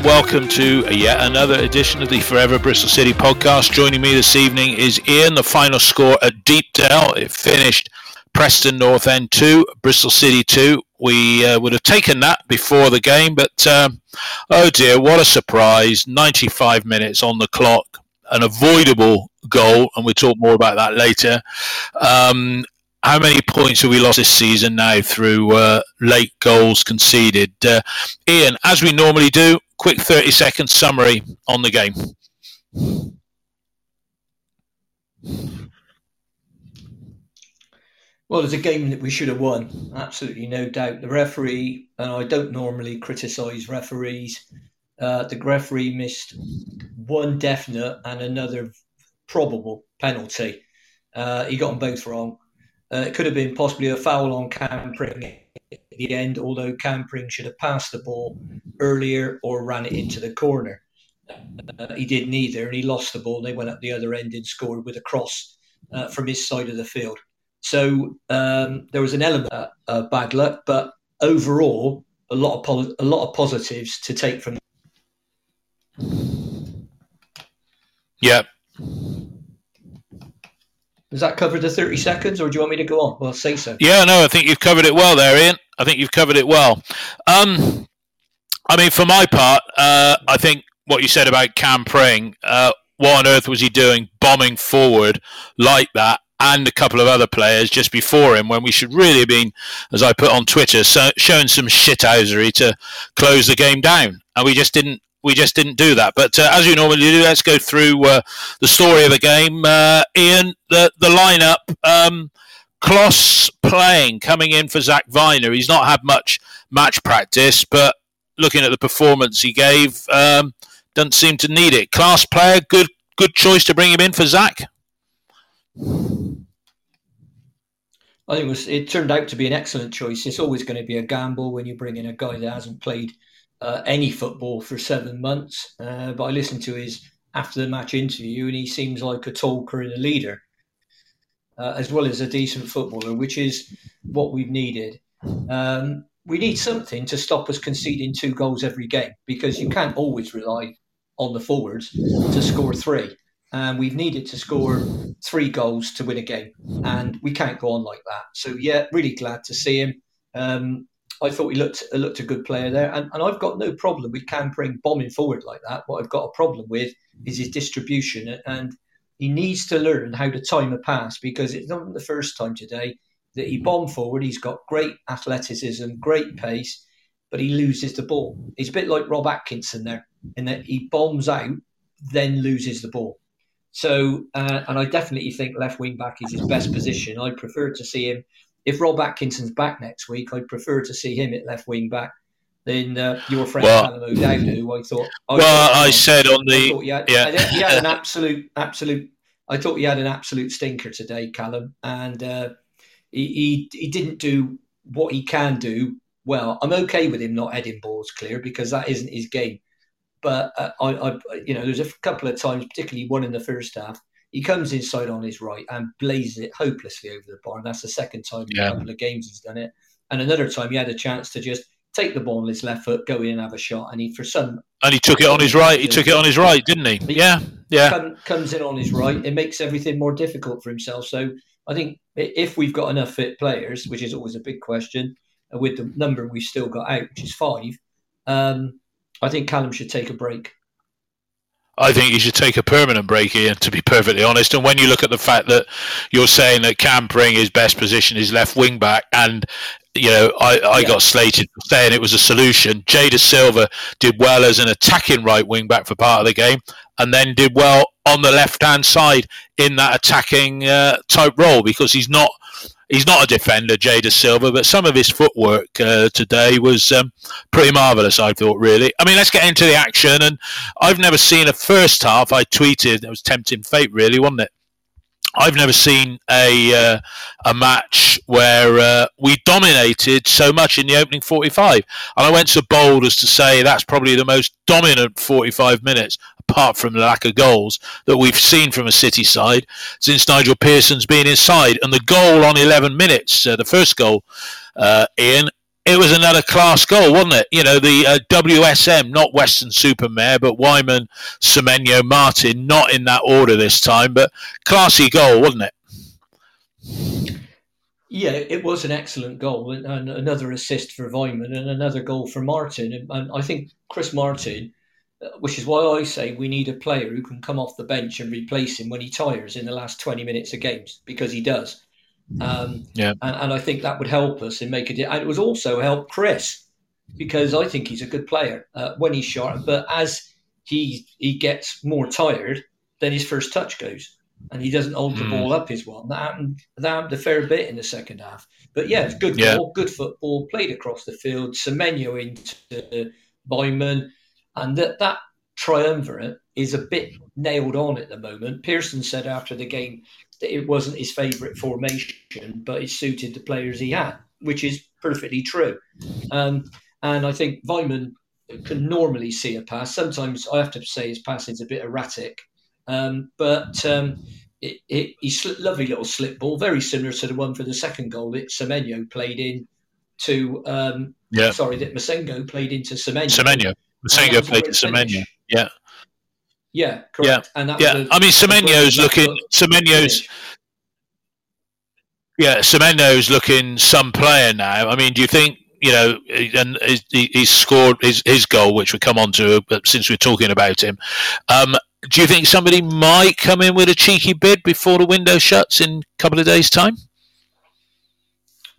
and welcome to yet another edition of the Forever Bristol City podcast. Joining me this evening is Ian. The final score at Deepdale it finished Preston North End two, Bristol City two. We uh, would have taken that before the game, but um, oh dear, what a surprise! Ninety-five minutes on the clock, an avoidable goal, and we'll talk more about that later. Um, how many points have we lost this season now through uh, late goals conceded? Uh, Ian, as we normally do, quick 30 second summary on the game. Well, it's a game that we should have won, absolutely no doubt. The referee, and I don't normally criticise referees, uh, the referee missed one definite and another probable penalty. Uh, he got them both wrong. Uh, it could have been possibly a foul on Cam Pring at the end, although Cam Pring should have passed the ball earlier or ran it into the corner. Uh, he did neither, and he lost the ball. They went up the other end and scored with a cross uh, from his side of the field. So um, there was an element of bad luck, but overall, a lot of a lot of positives to take from. Yeah, does that cover the 30 seconds, or do you want me to go on? Well, say so. Yeah, no, I think you've covered it well there, Ian. I think you've covered it well. Um, I mean, for my part, uh, I think what you said about Cam Pring, uh, what on earth was he doing bombing forward like that and a couple of other players just before him when we should really have been, as I put on Twitter, so, showing some shithousery to close the game down. And we just didn't we just didn't do that. But uh, as you normally do, let's go through uh, the story of the game. Uh, Ian, the the lineup. Um, Klose playing, coming in for Zak Vyner. He's not had much match practice, but looking at the performance he gave, um, doesn't seem to need it. Class player, good good choice to bring him in for Zak. I think it, was, it turned out to be an excellent choice. It's always going to be a gamble when you bring in a guy that hasn't played uh, any football for seven months. Uh, but I listened to his after the match interview, and he seems like a talker and a leader, uh, as well as a decent footballer, which is what we've needed. Um, we need something to stop us conceding two goals every game because you can't always rely on the forwards to score three. And we've needed to score three goals to win a game, and we can't go on like that. So yeah, really glad to see him. Um, I thought he looked looked a good player there, and, and I've got no problem with Cam Pring bombing forward like that. What I've got a problem with is his distribution, and he needs to learn how to time a pass because it's not the first time today that he bombed forward. He's got great athleticism, great pace, but he loses the ball. He's a bit like Rob Atkinson there, in that he bombs out, then loses the ball. So, uh, and I definitely think left wing back is his best position. I prefer to see him if Rob Atkinson's back next week, I'd prefer to see him at left wing back than uh, your friend well, Callum O'Dowd, who I thought. I well, I said on the he had, yeah, he had an absolute, absolute. I thought he had an absolute stinker today, Callum, and uh, he, he he didn't do what he can do well. I'm okay with him not heading balls clear because that isn't his game. But uh, I, I, you know, there's a couple of times, particularly one in the first half, he comes inside on his right and blazes it hopelessly over the bar. And that's the second time in a couple of games he's done it. And another time he had a chance to just take the ball on his left foot, go in and have a shot. And he, for some. And he took it on his right. He took it on his right, didn't he? he yeah. Yeah. Come, comes in on his right. It makes everything more difficult for himself. So I think if we've got enough fit players, which is always a big question, with the number we've still got out, which is five, um, I think Callum should take a break. I think you should take a permanent break here, to be perfectly honest. And when you look at the fact that you're saying that Cam Pring, his best position is left wing back, and you know, I, I yeah. got slated for saying it was a solution. Jay Silva did well as an attacking right wing back for part of the game, and then did well on the left hand side in that attacking uh, type role because he's not he's not a defender, Jay Silva, but some of his footwork uh, today was um, pretty marvellous, I thought, really. I mean, let's get into the action. And I've never seen a first half. I tweeted, it was tempting fate, really, wasn't it? I've never seen a uh, a match where uh, we dominated so much in the opening 45. And I went so bold as to say that's probably the most dominant 45 minutes apart from the lack of goals that we've seen from a City side since Nigel Pearson's been inside. And the goal on 11 minutes, uh, the first goal, uh, Ian, it was another class goal, wasn't it? You know, the uh, WSM, not Weston-super-Mare, but Weimann, Semenyo, Martin, not in that order this time, but classy goal, wasn't it? Yeah, it was an excellent goal, and, another assist for Weimann, and another goal for Martin. And, I think Chris Martin, which is why I say we need a player who can come off the bench and replace him when he tires in the last 20 minutes of games, because he does. Um, yeah. And, and, I think that would help us and make it. And it would also help Chris because I think he's a good player uh, when he's sharp. But as he he gets more tired, then his first touch goes and he doesn't hold the mm. ball up as well. That happened, that happened a fair bit in the second half. But yeah, it's good yeah. ball, good football, played across the field. Semenyo into Weimann, and that that triumvirate is a bit nailed on at the moment. Pearson said after the game that it wasn't his favourite formation, but it suited the players he had, which is perfectly true. Um, and I think Weimann can normally see a pass. Sometimes I have to say his passing's a bit erratic, um, but um, it, it, he's lovely little slip ball, very similar to the one for the second goal that Semenyo played in to. Um, yeah. Sorry, that Massengo played into Semenyo. Semenyo. Massengo played to Semenyo. Yeah. Yeah, correct. Yeah, and yeah. A, I mean, Semenyo's looking. Semenyo's. Yeah, Semenyo's looking some player now. I mean, do you think you know, and he, scored his, his goal, which we come on to since we're talking about him. Um, do you think somebody might come in with a cheeky bid before the window shuts in a couple of days' time?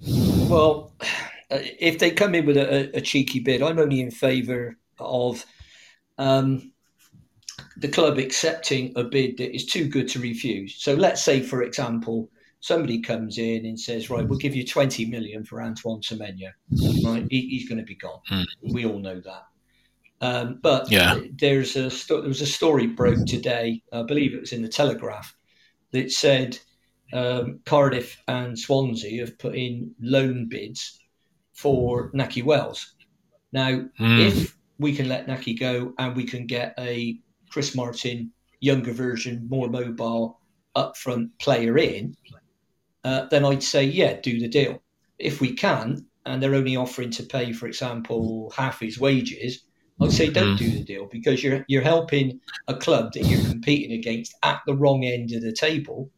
Well, uh, if they come in with a, a cheeky bid, I'm only in favour of um, the club accepting a bid that is too good to refuse. So let's say, for example, somebody comes in and says, "Right, we'll give you 20 million for Antoine Semenyo." Right, he, he's going to be gone. Mm. We all know that. Um, but yeah. there's a there was a story broke today. I believe it was in the Telegraph that said um, Cardiff and Swansea have put in loan bids for Nakhi Wells. Now, mm. if we can let Nakhi go and we can get a Chris Martin younger version, more mobile, upfront player in, uh, then I'd say, yeah, do the deal. If we can, and they're only offering to pay, for example, half his wages, I'd say don't do mm-hmm. the deal because you're you're helping a club that you're competing against at the wrong end of the table.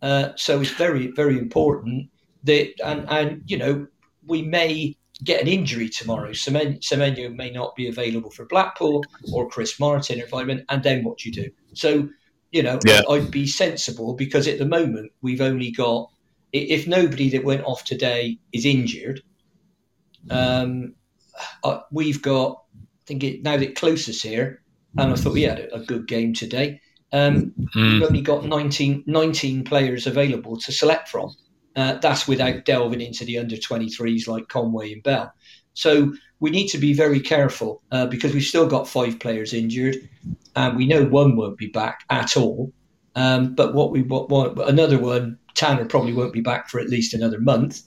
Uh, so it's very very important that and and you know we may get an injury tomorrow. Semenyo may not be available for Blackpool or Chris Martin or Weimann, and then what do you do? So, you know, yeah. I'd be sensible because at the moment we've only got, if nobody that went off today is injured, um, uh, we've got, I think it, now that Klose's here, and I thought we had a, a good game today, um, mm. we've only got 19, 19 players available to select from. Uh, that's without delving into the under 23s like Conway and Bell. So we need to be very careful uh, because we've still got five players injured, and we know one won't be back at all. Um, but what we want, another one, Tanner probably won't be back for at least another month.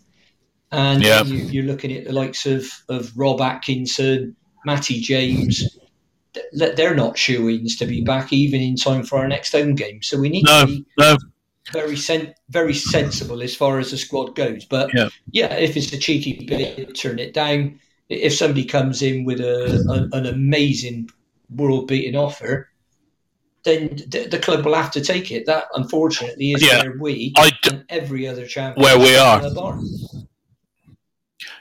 And yeah. you, are looking at the likes of, of Rob Atkinson, Matty James. They're not shoe ins to be back even in time for our next home game. So we need no, to be no very sen- very sensible as far as the squad goes. But yeah, yeah if it's a cheeky bit, turn it down. If somebody comes in with a, a an amazing world beating offer, then the, the, club will have to take it. That unfortunately is yeah, where we I d- and every other champion where we are.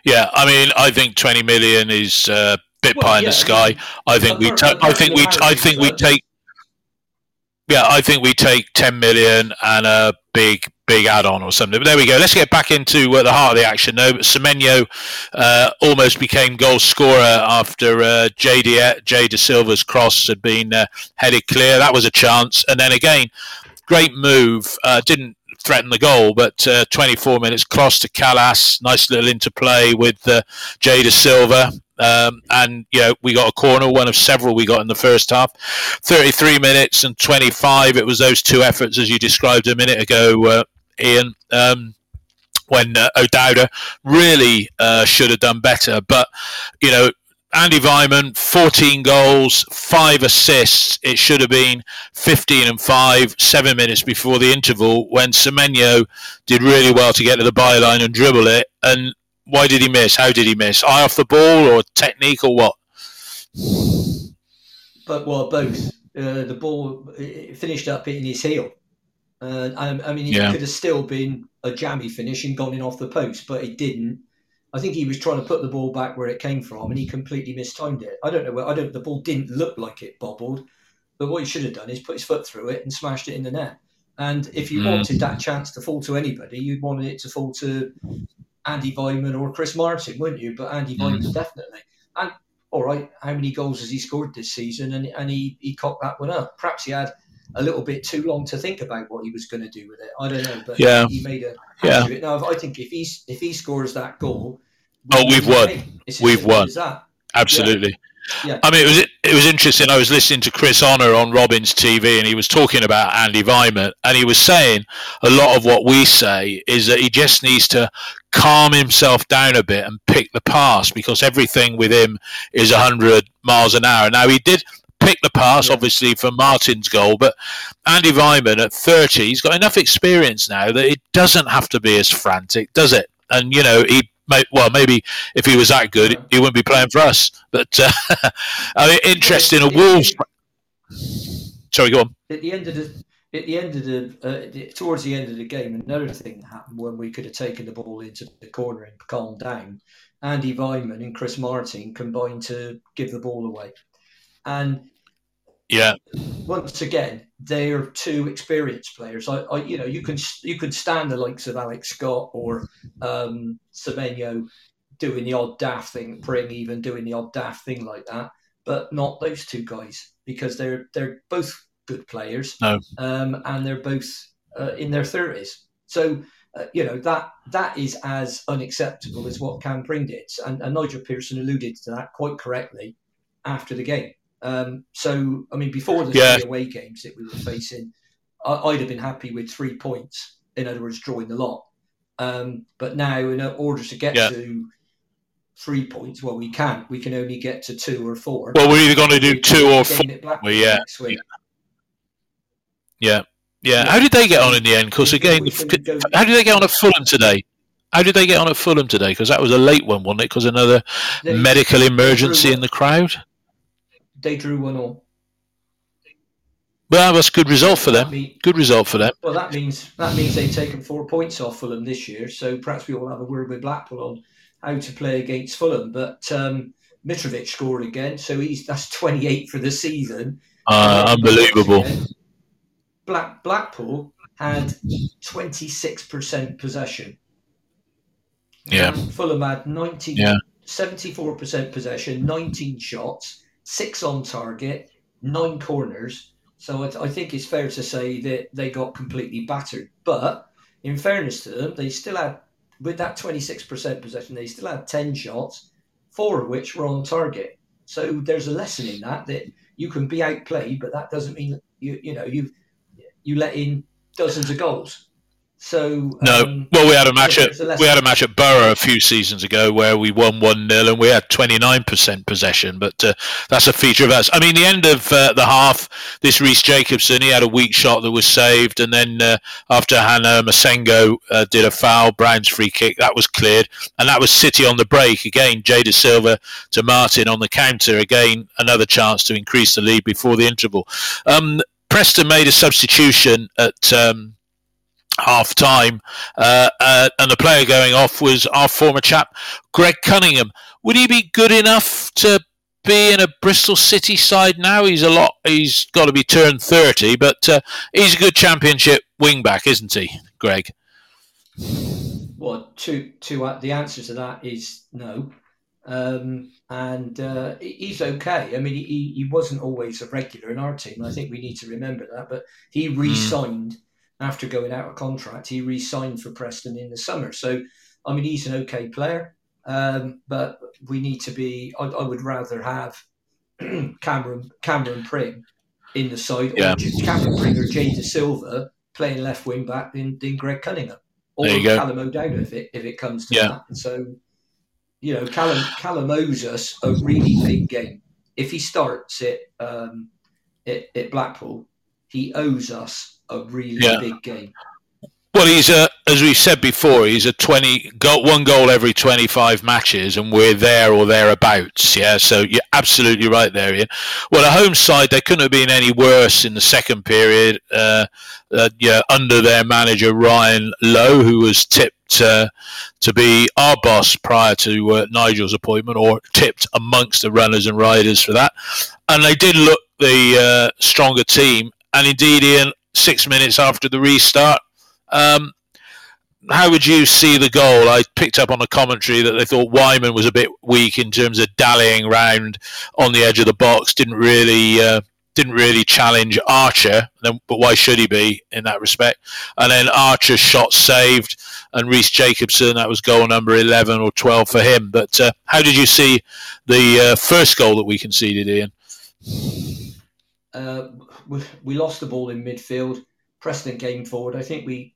Yeah, I mean, I think twenty million is a uh, bit well, pie in the sky. I think we, ta- I think we, I think we take yeah, I think we take 10 million and a big, big add on or something. But there we go. Let's get back into uh, the heart of the action, though. Semenyo uh, almost became goal scorer after uh, Jay, De, Jay Dasilva's cross had been uh, headed clear. That was a chance. And then again, great move. Uh, didn't threaten the goal, but uh, 24 minutes cross to Kalas. Nice little interplay with uh, Jay Dasilva. Um, and you know we got a corner, one of several we got in the first half. 33 minutes and 25. It was those two efforts as you described a minute ago, uh, Ian. Um, when uh, O'Dowda really uh, should have done better, but you know Andy Weimann, 14 goals, five assists. It should have been 15 and five, seven minutes before the interval when Semenyo did really well to get to the byline and dribble it. And Why did he miss? How did he miss? Eye off the ball or technique or what? But well, both. Uh, the ball finished up in his heel. Uh, I, I, mean, it yeah. could have still been a jammy finish and gone in off the post, but it didn't. I think he was trying to put the ball back where it came from, and he completely mistimed it. I don't know. Where, I don't. The ball didn't look like it bobbled, but what he should have done is put his foot through it and smashed it in the net. And if you mm. wanted that chance to fall to anybody, you'd wanted it to fall to Andy Weimann or Chris Martin, wouldn't you? But Andy mm. definitely. And all right, how many goals has he scored this season? And and he he cocked that one up. Perhaps he had a little bit too long to think about what he was going to do with it. I don't know, but yeah, he made a yeah. Now, I think if he if he scores that goal, oh, we've won. We've won. Absolutely. Yeah. Yeah. I mean, it was it was interesting. I was listening to Chris Honor on Robins TV, and he was talking about Andy Weimann, and he was saying a lot of what we say is that he just needs to calm himself down a bit and pick the pass because everything with him is hundred miles an hour. Now he did pick the pass, yeah. obviously, for Martin's goal. But Andy Weimann at 30, he's got enough experience now that it doesn't have to be as frantic, does it? And, you know, he well, maybe if he was that good, he wouldn't be playing for us. But uh, I mean, interesting. A Wolves. Sorry, go on. At the end of the at the end of the uh, towards the end of the game, another thing that happened when we could have taken the ball into the corner and calmed down. Andy Weimann and Chris Martin combined to give the ball away, and yeah. Once again, they are two experienced players. I, I, you know, you can you can stand the likes of Alex Scott or um, Semenyo doing the odd daft thing, Pring even doing the odd daft thing like that, but not those two guys because they're they're both good players. No. Um, and they're both uh, in their thirties. So uh, you know that that is as unacceptable as what Cam Pring did, and, and Nigel Pearson alluded to that quite correctly after the game. Um, so, I mean, before the yeah. three away games that we were facing, I, would have been happy with three points. In other words, drawing the lot. Um, but now, in order to get yeah. to three points, well, we can't. We can only get to two or four. Well, we're either going to do two or four. Well, yeah. yeah. Yeah. Yeah. How did they get on in the end? Because again, how did they get on at Fulham today? How did they get on at Fulham today? Because that was a late one, wasn't it? Because another they, medical emergency in the crowd they drew one all. Well, that's a good result for them. Mean, good result for them. Well, that means that means they've taken four points off Fulham this year. So perhaps we all have a word with Blackpool on how to play against Fulham. But um, Mitrovic scored again, so he's that's twenty eight for the season. Uh, unbelievable. Black Blackpool had twenty six percent possession. Yeah. Fulham had 90, yeah. 74% possession, 19 shots six on target, nine corners. So I, I think it's fair to say that they got completely battered. But in fairness to them, they still had, with that 26% possession, they still had 10 shots, four of which were on target. So there's a lesson in that that you can be outplayed, but that doesn't mean you you know you you let in dozens of goals. So no, um, well, we had a match at we had a match at Borough a few seasons ago where we won one 0 and we had twenty nine percent possession. But uh, that's a feature of us. I mean, the end of uh, the half, this Riis Jakobsen he had a weak shot that was saved, and then uh, after Han-Noah Massengo uh, did a foul, Browne's free kick that was cleared, and that was City on the break again. Jay Dasilva to Martin on the counter again, another chance to increase the lead before the interval. Um, Preston made a substitution at. Um, half time, uh, uh, and the player going off was our former chap, Greg Cunningham. Would he be good enough to be in a Bristol City side now? He's a lot. He's got to be turned thirty, but uh, he's a good Championship wing back, isn't he, Greg? Well, to to uh, the answer to that is no. Um, and uh, he's okay. I mean, he, he wasn't always a regular in our team. I think we need to remember that. But he hmm. re-signed mm after going out of contract, he re-signed for Preston in the summer. So, I mean, he's an okay player, um, but we need to be. I, I would rather have Cameron Cameron Pring in the side, yeah. or Cameron Pring or Jay Dasilva playing left wing back than, than Greg Cunningham or Callum O'Dowda if it if it comes to yeah. that. So, you know, Callum Callum owes us a really big game. If he starts it um, at, at Blackpool, he owes us a really yeah. big game. Well, he's a, as we said before, he's a twenty goal, one goal every twenty-five matches, and we're there or thereabouts. Yeah, so you're absolutely right there, Ian. Well, a home side they couldn't have been any worse in the second period. Uh, uh, yeah, under their manager Ryan Lowe, who was tipped to be our boss prior to uh, Nigel's appointment, or tipped amongst the runners and riders for that, and they did look the uh, stronger team. And indeed, Ian, six minutes after the restart um, how would you see the goal? I picked up on a commentary that they thought Weimann was a bit weak in terms of dallying round on the edge of the box. Didn't really uh, didn't really challenge Archer, but why should he be in that respect? And then Archer's shot saved, and Riis Jakobsen that was goal number eleven or twelve for him. But uh, how did you see the uh, first goal that we conceded, Ian? Uh, we lost the ball in midfield. Preston came forward. I think we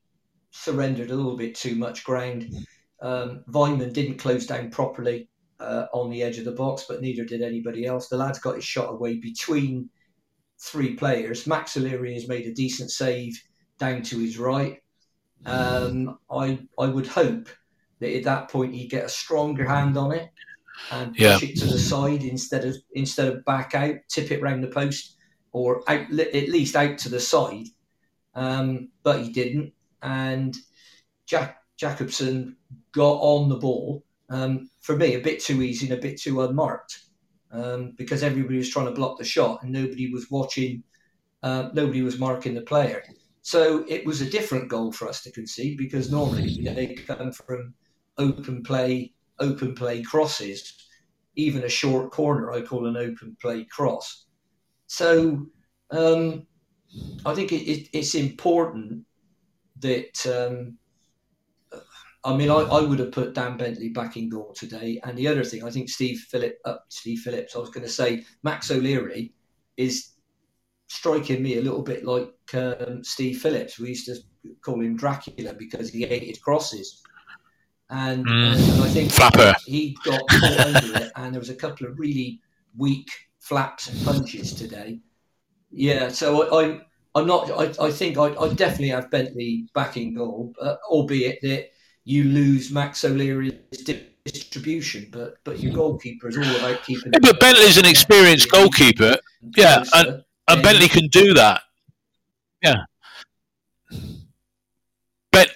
surrendered a little bit too much ground. Um, Weimann didn't close down properly uh, on the edge of the box, but neither did anybody else. The lad's got his shot away between three players. Max O'Leary has made a decent save down to his right. Um, I I would hope that at that point he'd get a stronger hand on it and push it to the side instead of instead of back out, tip it round the post or out, at least out to the side. Um, but he didn't and Jack Jakobsen got on the ball. Um, for me, a bit too easy and a bit too unmarked um, because everybody was trying to block the shot and nobody was watching. Uh, nobody was marking the player. So it was a different goal for us to concede because normally they come from open play, open play crosses. Even a short corner, I call an open play cross. So um, I think it, it, it's important that um, I mean, I, I, would have put Dan Bentley back in goal today. And the other thing, I think Steve Phillip, uh, Steve Phillips, I was going to say Max O'Leary is striking me a little bit like um, Steve Phillips. We used to call him Dracula because he hated crosses. And, mm. and I think Flapper. he got caught under it, and there was a couple of really weak flaps and punches today. Yeah, so I, I I'm not. I, I think I, I definitely have Bentley back in goal, uh, albeit that you lose Max O'Leary's distribution. But but your goalkeeper is all about keeping. Yeah, but Bentley's an experienced goalkeeper. Yeah, and, and Bentley can do that. Yeah.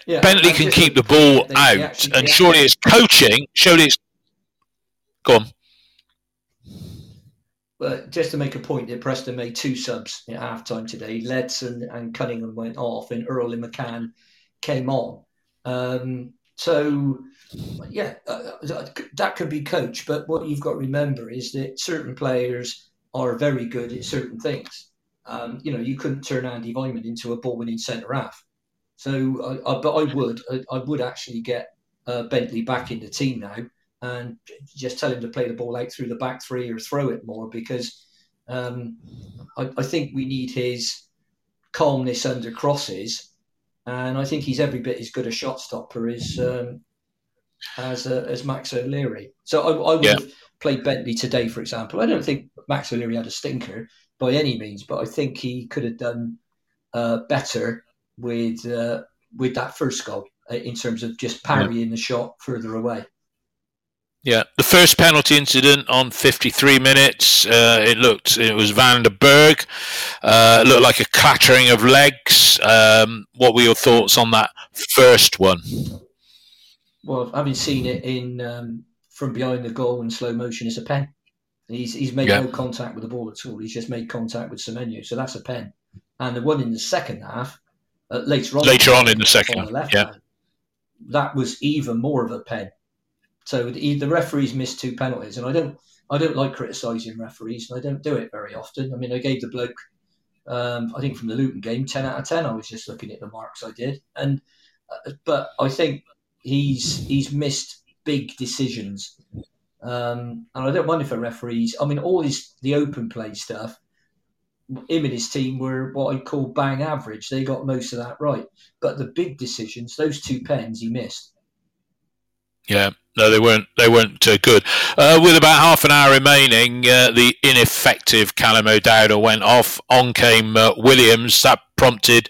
Yeah, Bentley can keep the ball out, and surely it's coaching. Surely it's. Go on. But just to make a point, that Preston made two subs at half time today. Ledson and Cunningham went off, and Earl and McCann came on. Um, so, yeah, uh, that could be coached. But what you've got to remember is that certain players are very good at certain things. Um, you know, you couldn't turn Andy Weimann into a ball winning centre half. So, uh, but I would, I, I would actually get uh, Bentley back in the team now and just tell him to play the ball out through the back three or throw it more because um, I, I, think we need his calmness under crosses, and I think he's every bit as good a shot stopper as um, as uh, as Max O'Leary. So I, I would yeah. have played Bentley today, for example. I don't think Max O'Leary had a stinker by any means, but I think he could have done uh, better with uh, with that first goal uh, in terms of just parrying yeah. the shot further away. Yeah, the first penalty incident on 53 minutes. Uh, it looked it was Van den Berg. Uh, it looked like a clattering of legs. Um, what were your thoughts on that first one? Well, having seen it in um, from behind the goal in slow motion, it's a pen. He's he's made yeah. no contact with the ball at all. He's just made contact with Semenyo, so that's a pen. And the one in the second half, uh, later on, later on in the second, on the yeah, hand, that was even more of a pen so the, the referees missed two penalties, and I don't I don't like criticising referees, and I don't do it very often. I mean, I gave the bloke, um, I think from the Luton game, ten out of ten. I was just looking at the marks I did, and uh, but I think he's he's missed big decisions, um, and I don't mind if a referees. I mean, all his the open play stuff. Him and his team were what I call bang average. They got most of that right, but the big decisions, those two pens, he missed. Yeah, no, they weren't. They weren't uh, good. Uh, with about half an hour remaining, uh, the ineffective Callum O'Dowda went off. On came uh, Williams. That prompted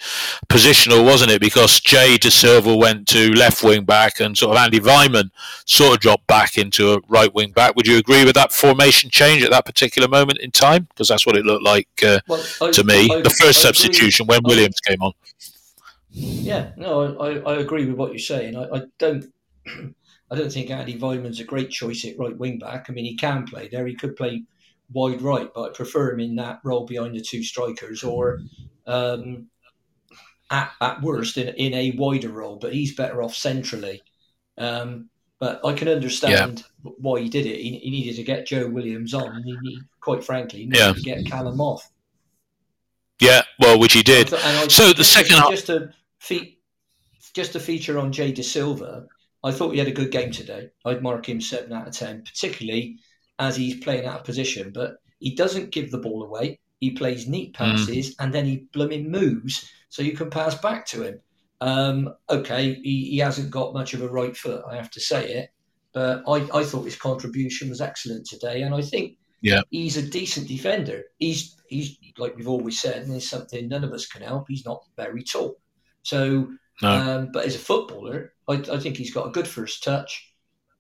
positional, wasn't it? Because Jay Dasilva went to left wing back, and sort of Andy Weimann sort of dropped back into a right wing back. Would you agree with that formation change at that particular moment in time? Because that's what it looked like uh, well, I, to me. I, the first I substitution when Williams came on. Yeah, no, I, I agree with what you're saying. I, I don't. I don't think Andy Weimann's a great choice at right wing back. I mean, he can play there. He could play wide right, but I prefer him in that role behind the two strikers or um, at, at worst in, in a wider role. But he's better off centrally. Um, but I can understand yeah. why he did it. He, he, needed to get Joe Williams on, and he, he quite frankly, needed yeah. to get Callum off. Yeah, well, which he did. I, so the second half, just a fe- just a feature on Jay Dasilva. I thought he had a good game today. I'd mark him seven out of ten, particularly as he's playing out of position. But he doesn't give the ball away. He plays neat mm. passes mm. and then he blooming moves so you can pass back to him. Um, okay, he, he, hasn't got much of a right foot, I have to say it. But I, I thought his contribution was excellent today, and I think yeah. he's a decent defender. He's he's like we've always said, and there's something none of us can help. He's not very tall, so no. um, but as a footballer, I, I, think he's got a good first touch.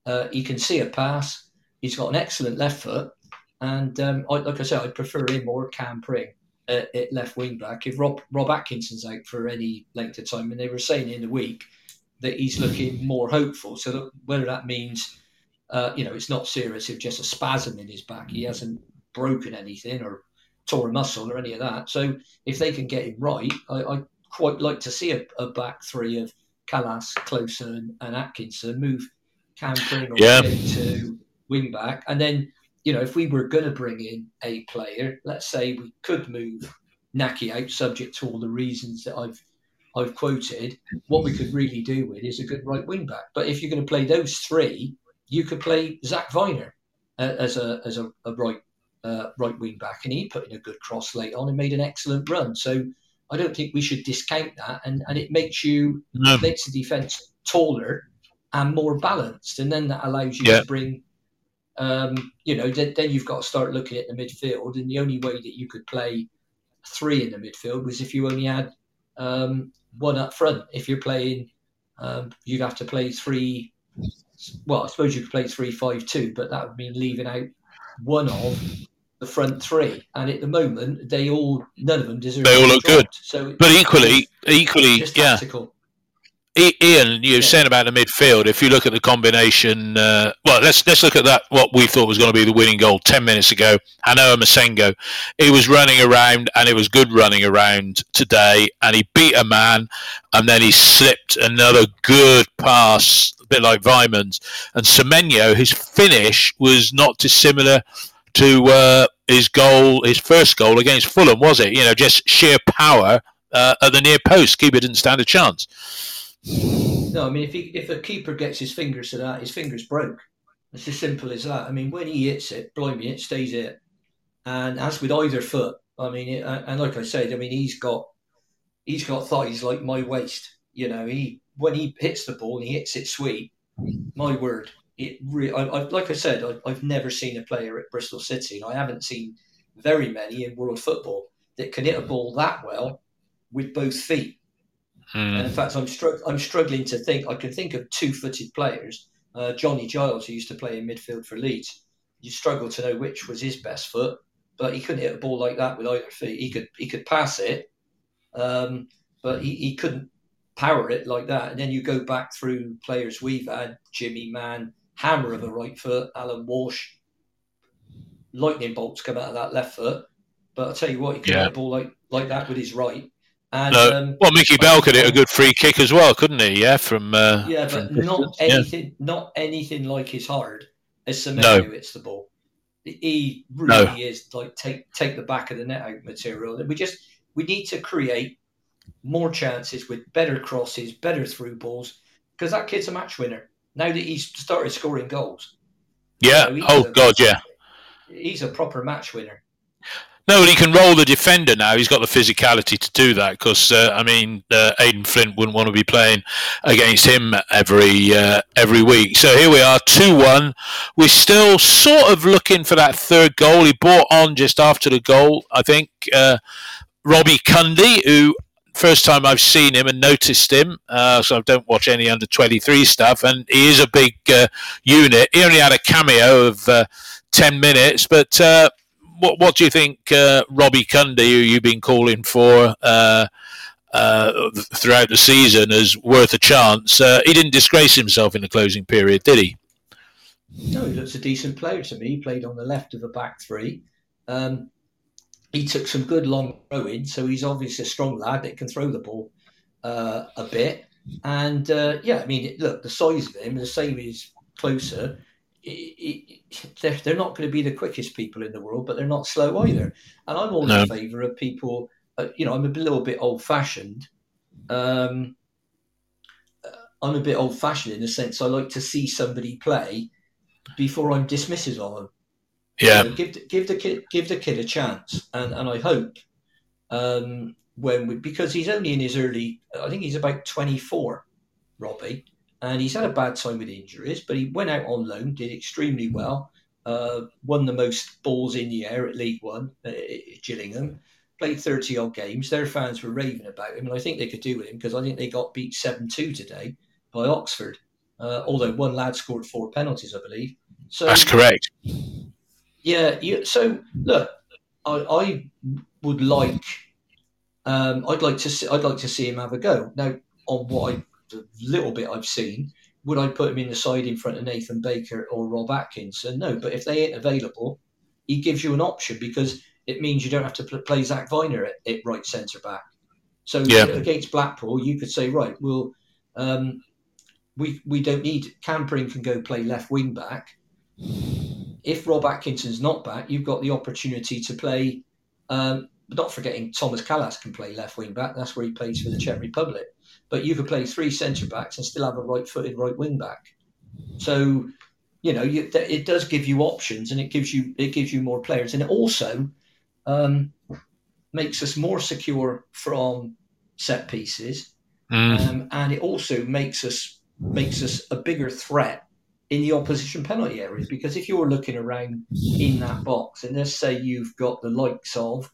Uh, he can see a pass. He's got an excellent left foot, and um, I, like I said, I'd prefer him or Cam Pring at, at, left wing back. If Rob Rob Atkinson's out for any length of time, and they were saying in the week that he's looking more hopeful. So that whether that means, uh, you know, it's not serious, it's just a spasm in his back. He hasn't broken anything or tore a muscle or any of that. So if they can get him right, I, I quite like to see a, a back three of Kalas, Klose, and, and Atkinson move Cam Pring yeah. to wing back, and then you know if we were going to bring in a player, let's say we could move Nakhi out, subject to all the reasons that I've I've quoted. What we could really do with is a good right wing back. But if you're going to play those three, you could play Zak Vyner uh, as a as a, a right uh, right wing back, and he put in a good cross late on and made an excellent run. So I don't think we should discount that, and, and it makes you no. makes the defense taller and more balanced, and then that allows you yeah. to bring, um, you know, then, then you've got to start looking at the midfield, and the only way that you could play three in the midfield was if you only had um, one up front. If you're playing, um, you'd have to play three. Well, I suppose you could play three five two, but that would mean leaving out one of the front three, and at the moment they all none of them deserve. They all look good. So, but equally, equally, yeah. Ian, you were yeah. saying about the midfield. If you look at the combination, uh, well, let's let's look at that. What we thought was going to be the winning goal ten minutes ago. Han-Noah Massengo, he was running around, and it was good running around today. And he beat a man, and then he slipped another good pass, a bit like Weimann's. And Semenyo, his finish was not dissimilar to uh, his goal, his first goal against Fulham, was it? You know, just sheer power uh, at the near post. Keeper didn't stand a chance. No, I mean, if he, if a keeper gets his fingers to that, his fingers broke. It's as simple as that. I mean, when he hits it, blimey, it stays here. And as with either foot, I mean, it, and like I said, I mean, he's got he's got thighs like my waist. You know, he when he hits the ball and he hits it sweet, my word, it really, I, I, like I said, I, have never seen a player at Bristol City, and I haven't seen very many in world football that can hit a ball that well with both feet. Hmm. And in fact, I'm, str- I'm struggling to think. I can think of two-footed players. Uh, Johnny Giles, who used to play in midfield for Leeds, you struggle to know which was his best foot, but he couldn't hit a ball like that with either feet. He could he could pass it, um, but he, he couldn't power it like that. And then you go back through players we've had: Jimmy Mann, hammer of a right foot. Alan Walsh, lightning bolts come out of that left foot. But I'll tell you what, he can yeah. hit a ball like, like that with his right. And, no. um, well, Mickey Bell could hit a good free kick as well, couldn't he? Yeah, from uh, yeah, but from not anything, yeah. not anything like his hard as Semenyo no. hits the ball. He really no. is like take take the back of the net out material. We just we need to create more chances with better crosses, better through balls, because that kid's a match winner now that he's started scoring goals. Yeah. You know, oh a, God, yeah. He's a proper match winner. No, but he can roll the defender now. He's got the physicality to do that because uh, I mean, uh, Flint wouldn't want to be playing against him every uh, every week. So here we are, two one. We're still sort of looking for that third goal. He brought on just after the goal, I think, uh, Robbie Cundy, who first time I've seen him and noticed him. Uh, so I don't watch any under twenty three stuff, and he is a big uh, unit. He only had a cameo of ten minutes, but what what do you think, uh, Robbie Cundy, who you've been calling for uh, uh, throughout the season, is worth a chance? Uh, he didn't disgrace himself in the closing period, did he? No, he looks a decent player to me. He played on the left of the back three. Um, he took some good long throwing, so he's obviously a strong lad that can throw the ball uh, a bit. And uh, yeah, I mean, look, the size of him, the same is closer. it, it, they're, they're not going to be the quickest people in the world, but they're not slow either. And I'm all no. in favour of people. Uh, you know, I'm a little bit old fashioned. Um, uh, I'm a bit old fashioned in the sense I like to see somebody play before I'm dismissive of them. Yeah, you know, give give the kid give the kid a chance, and and I hope um, when we, because he's only in his early. I think he's about 24, Robbie and he's had a bad time with injuries, but he went out on loan, did extremely well, uh, won the most balls in the air at League One uh, at Gillingham, played 30 odd games. Their fans were raving about him, and I think they could do with him because I think they got beat 7 2 today by Oxford, uh, although one lad scored four penalties, I believe. So That's correct. Yeah, you, so look, I, I would like. Um, I'd like to see. I'd like to see him have a go. Now, on what I the little bit I've seen, would I put him in the side in front of Nathan Baker or Rob Atkinson? No, but if they ain't available, he gives you an option because it means you don't have to play Zak Vyner at, at right centre back. So yeah. against Blackpool, you could say, right, well, um, we we don't need Cam Pring can go play left wing back. If Rob Atkinson's not back, you've got the opportunity to play. Um, not forgetting Thomas Kalas can play left wing back. That's where he plays for the Czech Republic but you could play three centre backs and still have a right-footed right wing back. So, you know, you, it does give you options, and it gives you it gives you more players, and it also um, makes us more secure from set pieces, mm. um, and it also makes us makes us a bigger threat in the opposition penalty area because if you're looking around in that box, and let's say you've got the likes of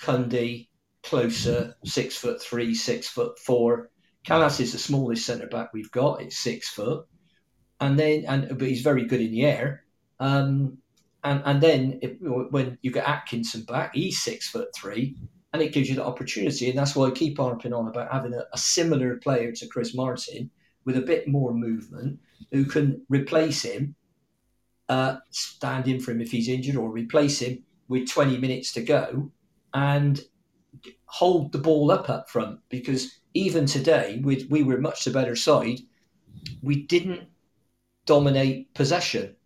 Cundy, Klose, six foot three, six foot four. Kalas is the smallest centre back we've got. It's six foot, and then and but he's very good in the air. Um, and and then when you get Atkinson back, he's six foot three, and it gives you the opportunity. And that's why I keep harping on about having a, a similar player to Chris Martin with a bit more movement who can replace him, uh, stand in for him if he's injured, or replace him with 20 minutes to go, and hold the ball up up front because even today we, we were much the better side. We didn't dominate possession.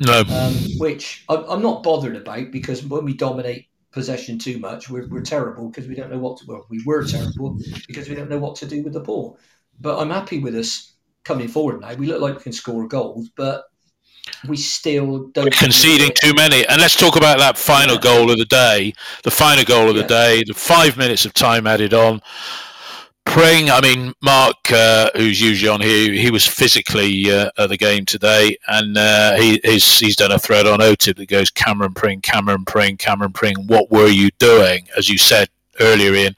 No. Um, which I'm not bothered about because when we dominate possession too much, we're, we're terrible because we don't know what to, well, we were terrible because we don't know what to do with the ball. But I'm happy with us coming forward now. We look like we can score goals, but we still don't. We're conceding too many. And let's talk about that final yeah. goal of the day. The final goal of yeah. the day, the five minutes of time added on. Pring, I mean, Mark, uh, who's usually on here, he was physically uh, at the game today, and uh, he, he's, he's done a thread on OTIB that goes Cameron Pring, Cameron Pring, Cameron Pring, what were you doing? As you said earlier, Ian,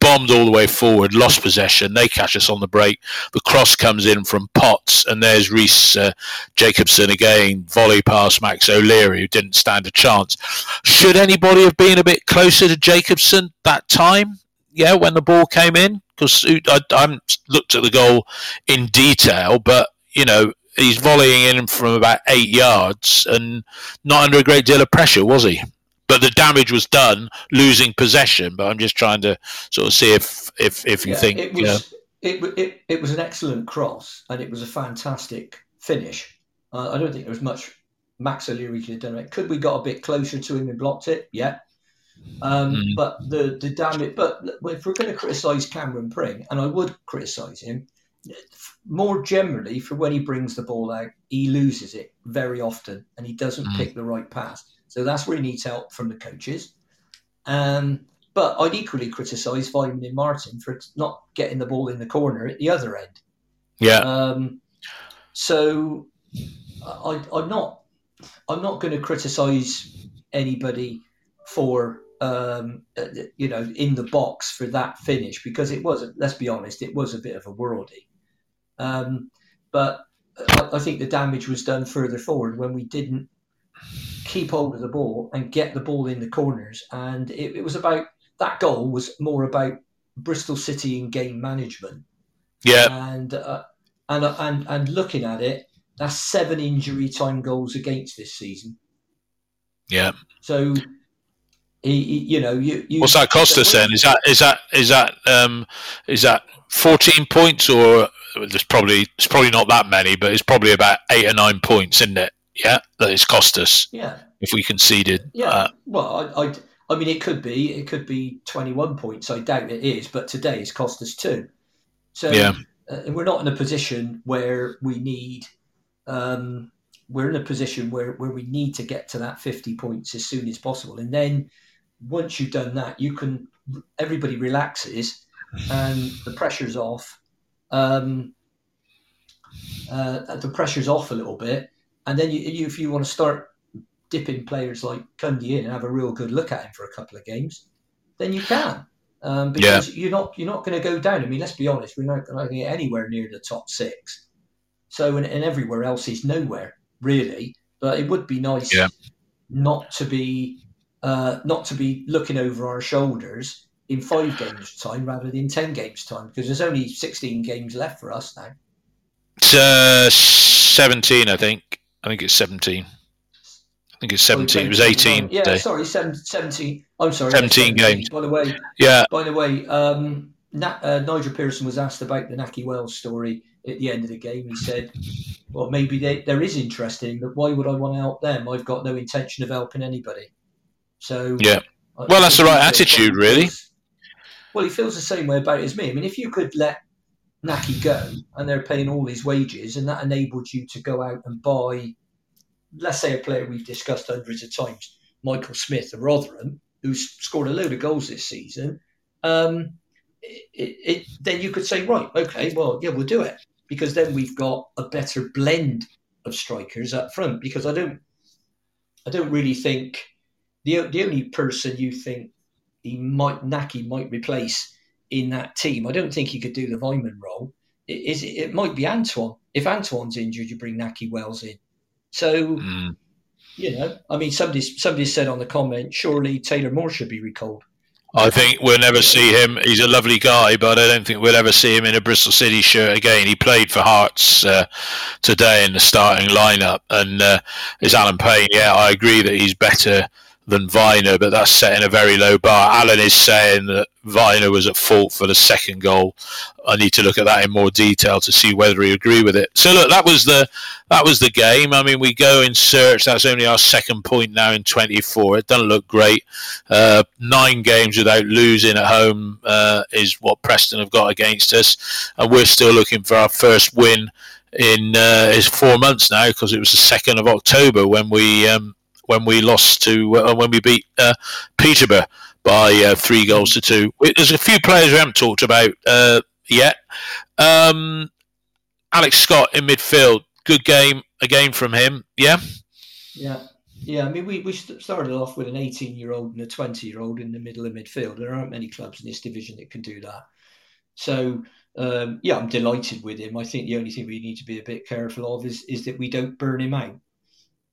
bombed all the way forward, lost possession. They catch us on the break. The cross comes in from Potts, and there's Riis uh, Jakobsen again, volley past Max O'Leary, who didn't stand a chance. Should anybody have been a bit closer to Jakobsen that time? Yeah, when the ball came in, because I, I haven't looked at the goal in detail, but you know he's volleying in from about eight yards and not under a great deal of pressure, was he? But the damage was done losing possession. But I'm just trying to sort of see if if if you yeah, think it was it, it it was an excellent cross and it was a fantastic finish. Uh, I don't think there was much Max O'Leary could have done it. Could we got a bit closer to him and blocked it? Yeah. Um, mm. But the the damage. But if we're going to criticise Cameron Pring, and I would criticise him, more generally, for when he brings the ball out, he loses it very often and he doesn't mm. pick the right pass. So that's where he needs help from the coaches. Um, but I'd equally criticise and Martin for not getting the ball in the corner at the other end. Yeah. Um, so I, am not I'm not going to criticise anybody for um, uh, you know in the box for that finish because it was let's be honest it was a bit of a worldie. Um, but I, I think the damage was done further forward when we didn't keep hold of the ball and get the ball in the corners. And it, it was about that goal was more about Bristol City in game management. Yeah. And uh, and uh, and and looking at it, that's seven injury time goals against this season. Yeah. So. He, he, you know, you, you, what's that cost us then? Is that is that is that um, is that fourteen points or there's probably it's probably not that many, but it's probably about eight or nine points, isn't it? yeah, that it's cost us. Yeah. If we conceded. Yeah. Uh, well, I, I, I mean, it could be, it could be 21 points. I doubt it is, but today it's cost us two. So yeah. Uh, we're not in a position where we need, um, we're in a position where, where we need to get to that 50 points as soon as possible. And then once you've done that, you can, everybody relaxes and the pressure's off. Um, uh, the pressure's off a little bit and then you, you, if you want to start dipping players like Cundy in and have a real good look at him for a couple of games, then you can. Um, because yeah. you're not you're not going to go down. I mean, let's be honest, we're not going to get anywhere near the top six. So and, and everywhere else is nowhere really. But it would be nice yeah. not to be uh, not to be looking over our shoulders in five games time rather than ten games time because there's only sixteen games left for us now. It's uh, seventeen, I think. I think it's 17. I think it's 17. it was 18. Yeah, today. sorry, 17. I'm sorry. 17, 17 games. By the way, yeah. By the way, um, uh, Nigel Pearson was asked about the Nakhi Wells story at the end of the game. He said, "Well, maybe they, there is interest in, but why would I want to help them? I've got no intention of helping anybody." So yeah, well, that's the right attitude, really. Well, he feels the same way about it as me. I mean, if you could let Nakhi go and they're paying all his wages, and that enabled you to go out and buy, let's say, a player we've discussed hundreds of times, Michael Smith of Rotherham, who's scored a load of goals this season. Um, it, it, then you could say, right, okay, well, yeah, we'll do it because then we've got a better blend of strikers up front. Because I don't, I don't really think the the only person you think he might Nakhi might replace in that team. I don't think he could do the Weimann role. It, is, it might be Antoine. If Antoine's injured, you bring Nakhi Wells in. So, mm. you know, I mean, somebody somebody said on the comment, surely Taylor Moore should be recalled. I think we'll never see him. He's a lovely guy, but I don't think we'll ever see him in a Bristol City shirt again. He played for Hearts uh, today in the starting lineup, and uh, is Alan Payne. Yeah, I agree that he's better than Vyner, but that's setting a very low bar. Alan is saying that Vyner was at fault for the second goal. I need to look at that in more detail to see whether he agree with it. So look, that was the that was the game. I mean, we go in search. That's only our second point now in 24. It doesn't look great. Uh, nine games without losing at home uh, is what Preston have got against us, and we're still looking for our first win in uh, is four months now because it was the second of October when we um, when we lost to uh, when we beat uh, Peterborough by uh, three goals to two. There's a few players we haven't talked about uh, yet. Um, Alex Scott in midfield, good game again from him. Yeah. Yeah. Yeah, I mean, we, we started off with an 18 year old and a 20 year old in the middle of midfield. There aren't many clubs in this division that can do that. So, um, yeah, I'm delighted with him. I think the only thing we need to be a bit careful of is, is that we don't burn him out.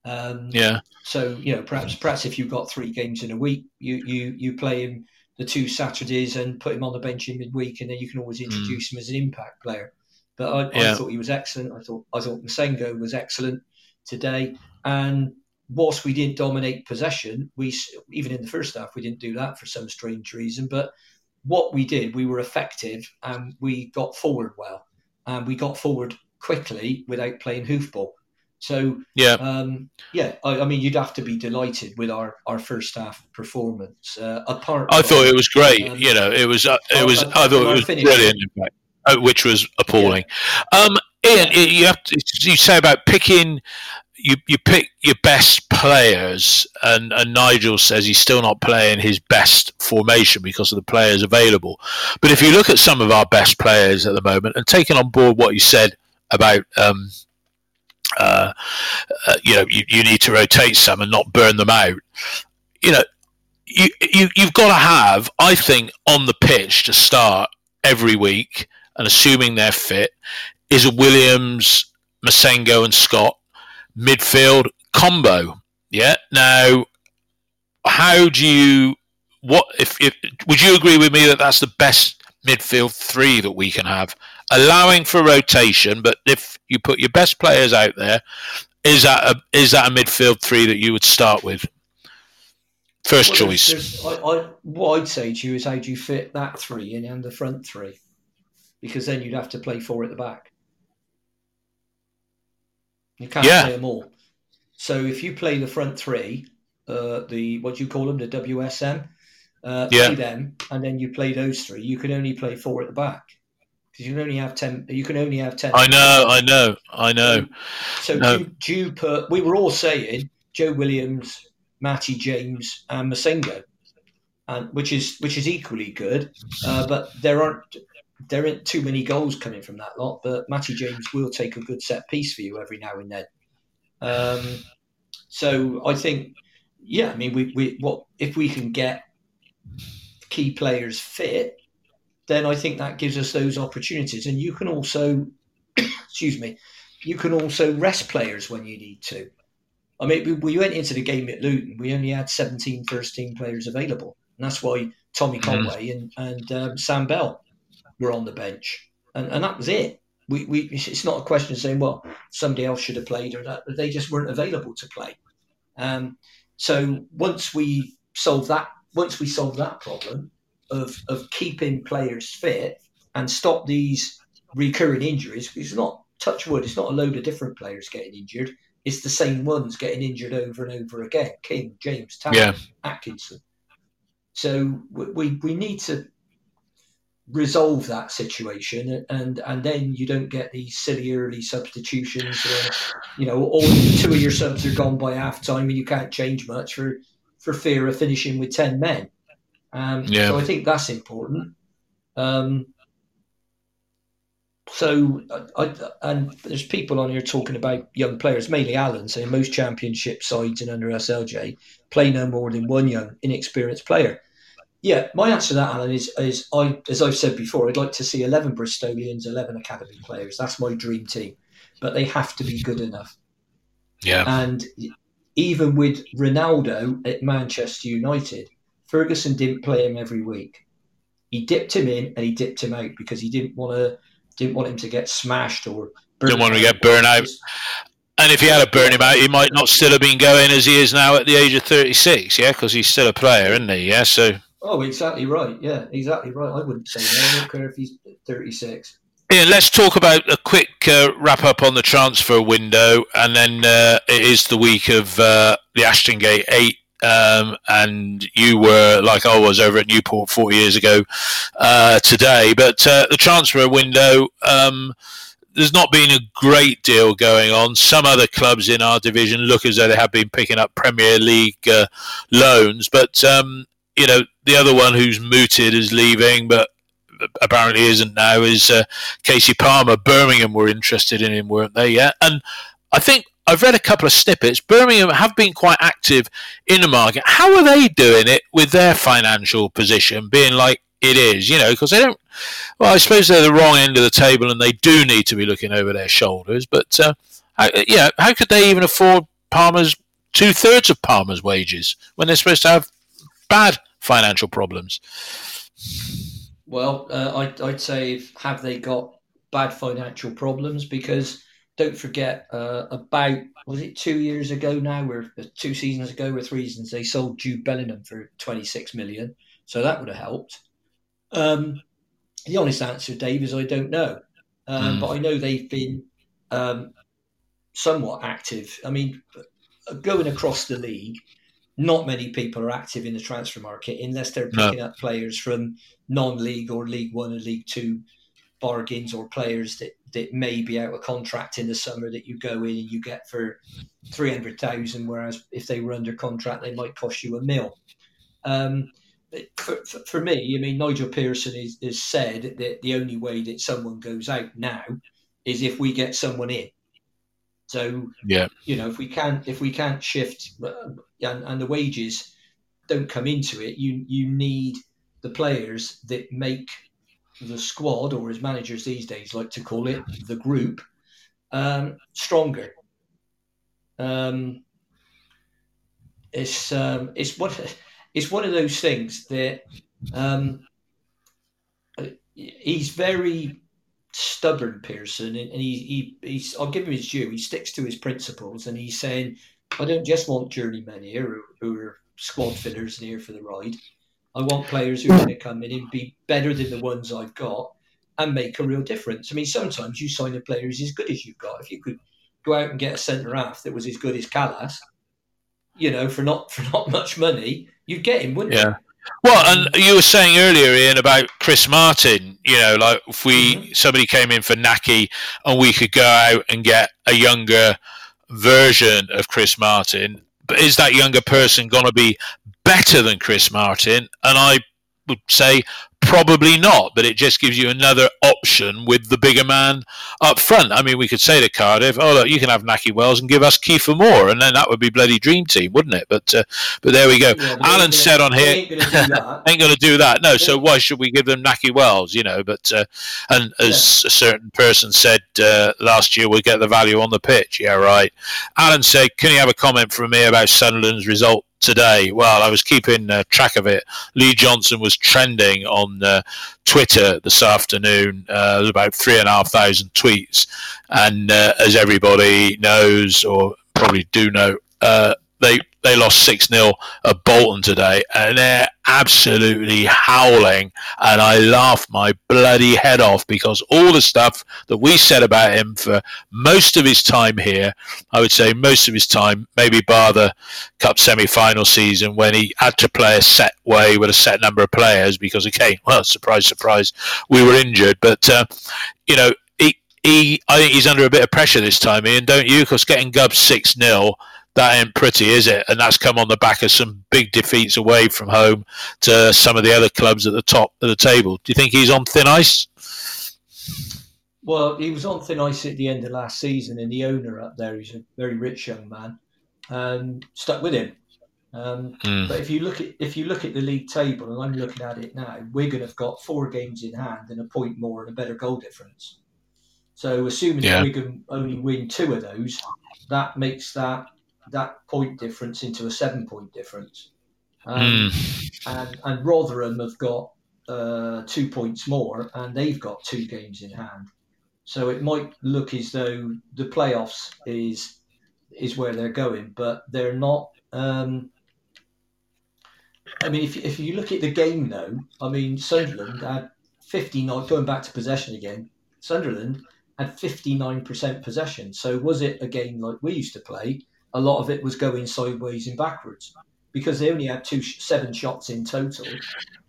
Um, yeah. So you know, perhaps perhaps if you've got three games in a week, you you you play him the two Saturdays and put him on the bench in midweek, and then you can always introduce mm. him as an impact player. But I, yeah. I, thought he was excellent. I thought I thought Massengo was excellent today. And whilst we didn't dominate possession, we even in the first half we didn't do that for some strange reason. But what we did, we were effective and we got forward well, and we got forward quickly without playing hoofball. So yeah, um, yeah. I, I, mean, you'd have to be delighted with our, our first half performance. Uh, apart, I thought it was great. Um, you know, it was uh, it was. I thought it was brilliant. In fact, uh, which was appalling. Yeah. Um, Ian, you have to, you say about picking. You, you pick your best players, and, and Nigel says he's still not playing his best formation because of the players available. But if you look at some of our best players at the moment, and taking on board what you said about um, uh, uh, you know, you, you need to rotate some and not burn them out. You know, you, you you've got to have, I think, on the pitch to start every week, and assuming they're fit, is a Williams, Massengo, and Scott midfield combo. Yeah. Now, how do you? What if, if? Would you agree with me that that's the best midfield three that we can have? Allowing for rotation, but if you put your best players out there, is that a is that a midfield three that you would start with? First well, choice. There's, there's, I, I, what I'd say to you is how do you fit that three in and the front three? Because then you'd have to play four at the back. You can't yeah. play them all. So if you play the front three, uh, the what do you call them, the WSM, uh, yeah. play them, and then you play those three. You can only play four at the back because you can only have ten. You can only have ten. I know, I know, I know. So, so no. do, do you put? We were all saying Joe Williams, Matty James, and Massengo, and which is which is equally good. Uh, but there aren't there aren't too many goals coming from that lot. But Matty James will take a good set piece for you every now and then. Um, so I think, yeah, I mean, we, we what if we can get key players fit then I think that gives us those opportunities. And you can also, excuse me, you can also rest players when you need to. I mean, we, we went into the game at Luton, we only had 17 first team players available. And that's why Tommy mm-hmm. Conway and, and um, Sam Bell were on the bench. And, and that was it. We, we, it's not a question of saying, well, somebody else should have played or that. They just weren't available to play. Um, so once we solve that, once we solve that problem, of of keeping players fit and stop these recurring injuries. It's not touch wood. It's not a load of different players getting injured. It's the same ones getting injured over and over again. King, James, Taylor, yeah. Atkinson. So we we need to resolve that situation and and then you don't get these silly early substitutions where you know all two of your subs are gone by half time and you can't change much for for fear of finishing with 10 men um, yeah. So I think that's important. Um, so, I, and there's people on here talking about young players, mainly Alan, saying most championship sides and under SLJ play no more than one young, inexperienced player. Yeah, my answer to that, Alan, is, is I, as I've said before, I'd like to see 11 Bristolians, 11 academy players. That's my dream team, but they have to be good enough. Yeah. And even with Ronaldo at Manchester United, Ferguson didn't play him every week. He dipped him in and he dipped him out because he didn't want to didn't want him to get smashed or didn't want him to get burned out. And if he had a burn him out, he might not still have been going as he is now at the age of 36, yeah, because he's still a player, isn't he? Yeah, so. Oh, exactly right. Yeah, exactly right. I wouldn't say that. I don't care if he's 36. Yeah, let's talk about a quick uh, wrap up on the transfer window, and then uh, it is the week of uh, the Ashton Gate 8 um, and you were like I was over at Newport four years ago uh, today. But uh, the transfer window, um, there's not been a great deal going on. Some other clubs in our division look as though they have been picking up Premier League uh, loans, but um, you know the other one who's mooted is leaving, but apparently isn't now is uh, Kasey Palmer. Birmingham were interested in him, weren't they? Yeah, and I think I've read a couple of snippets. Birmingham have been quite active in the market. How are they doing it with their financial position being like it is? You know, because they don't. Well, I suppose they're the wrong end of the table, and they do need to be looking over their shoulders. But uh, how, yeah, how could they even afford Palmer's two thirds of Palmer's wages when they're supposed to have bad financial problems? Well, uh, I'd, I'd say have they got bad financial problems because don't forget uh, about was it two years ago now, or uh, two seasons ago, or three seasons they sold Jude Bellingham for twenty six million, so that would have helped. Um, the honest answer, Dave, is I don't know, um, mm. but I know they've been um, somewhat active. I mean, going across the league, not many people are active in the transfer market unless they're picking no. up players from non-league or League One or League Two bargains or players that, that may be out of contract in the summer that you go in and you get for 300,000, whereas if they were under contract, they might cost you a mil. Um, for, for, me, I mean, Nigel Pearson is, has said that the only way that someone goes out now is if we get someone in. So yeah, you know, if we can't if we can't shift uh, and, and the wages don't come into it, you you need the players that make the squad, or as managers these days like to call it, the group, um, stronger. Um, it's um, it's what it's one of those things that um, he's very stubborn Pearson, and, he, he he's I'll give him his due. He sticks to his principles, and he's saying, "I don't just want journeymen here who, who are squad fillers and here for the ride. I want players who are going to come in and be better than the ones I've got and make a real difference. I mean, sometimes you sign a player who's as good as you've got. If you could go out and get a centre half that was as good as Kalas, you know, for not for not much money, you'd get him, wouldn't yeah. you? Well, and you were saying earlier, Ian, about Chris Martin. You know, like if we mm-hmm. somebody came in for Nakhi, and we could go out and get a younger version of Chris Martin, but is that younger person going to be better than Chris Martin? And I would say Probably not, but it just gives you another option with the bigger man up front. I mean, we could say to Cardiff, "Oh, look, you can have Nakhi Wells and give us Kiefer Moore," and then that would be bloody dream team, wouldn't it? But uh, but there we go. Yeah, Alan said on here, ain't going to do that. No, so why should we give them Nakhi Wells? You know, but uh, and as yeah. a certain person said uh, last year, we'll get the value on the pitch. Yeah, right. Alan said, "Can you have a comment from me about Sunderland's result today. Well, I was keeping uh, track of it. Lee Johnson was trending on uh, Twitter this afternoon. Uh, about three and a half thousand tweets, and uh, as everybody knows, or probably do know, uh, they they lost 6 0 at Bolton today, and they're absolutely howling. And I laughed my bloody head off because all the stuff that we said about him for most of his time here, I would say most of his time, maybe bar the Cup semi final season when he had to play a set way with a set number of players because, okay, well, surprise, surprise, we were injured. But, uh, you know, he, he, I think he's under a bit of pressure this time, Ian, don't you? Because getting Gubbs 6 0 that ain't pretty, is it? And that's come on the back of some big defeats away from home to some of the other clubs at the top of the table. Do you think he's on thin ice? Well, he was on thin ice at the end of last season, and the owner up there, he's a very rich young man, um, stuck with him. Um, mm. But if you look at if you look at the league table, and I'm looking at it now, Wigan have got four games in hand and a point more and a better goal difference. So, assuming yeah. Wigan only win two of those, that makes that that point difference into a seven point difference. Um, mm. and, and Rotherham have got uh, two points more, and they've got two games in hand. So it might look as though the playoffs is is where they're going, but they're not. Um, I mean, if, if you look at the game though, I mean, Sunderland had 59, going back to possession again, Sunderland had 59% possession. So was it a game like we used to play a lot of it was going sideways and backwards because they only had two seven shots in total.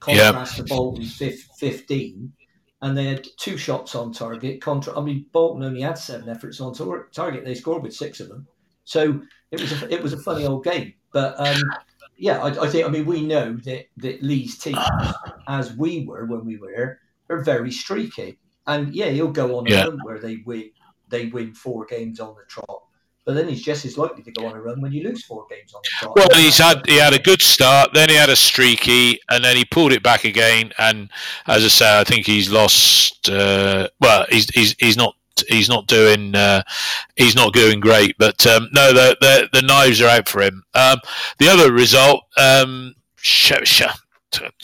Contrast yep. to Bolton 15, and they had two shots on target. Contra, I mean, Bolton only had seven efforts on target. They scored with six of them, so it was a, it was a funny old game. But um, yeah, I, I, think I mean we know that that Lee's team, as we were when we were, are very streaky, and yeah, he'll go on yeah. where they win they win four games on the trot but then he's just as likely to go on a run when you lose four games on the trot. Well, he's had he had a good start, then he had a streaky, and then he pulled it back again. And as I say, I think he's lost. Uh, well, he's he's he's not he's not doing uh, he's not doing great. But um, no, the, the, the knives are out for him. Um, the other result, um,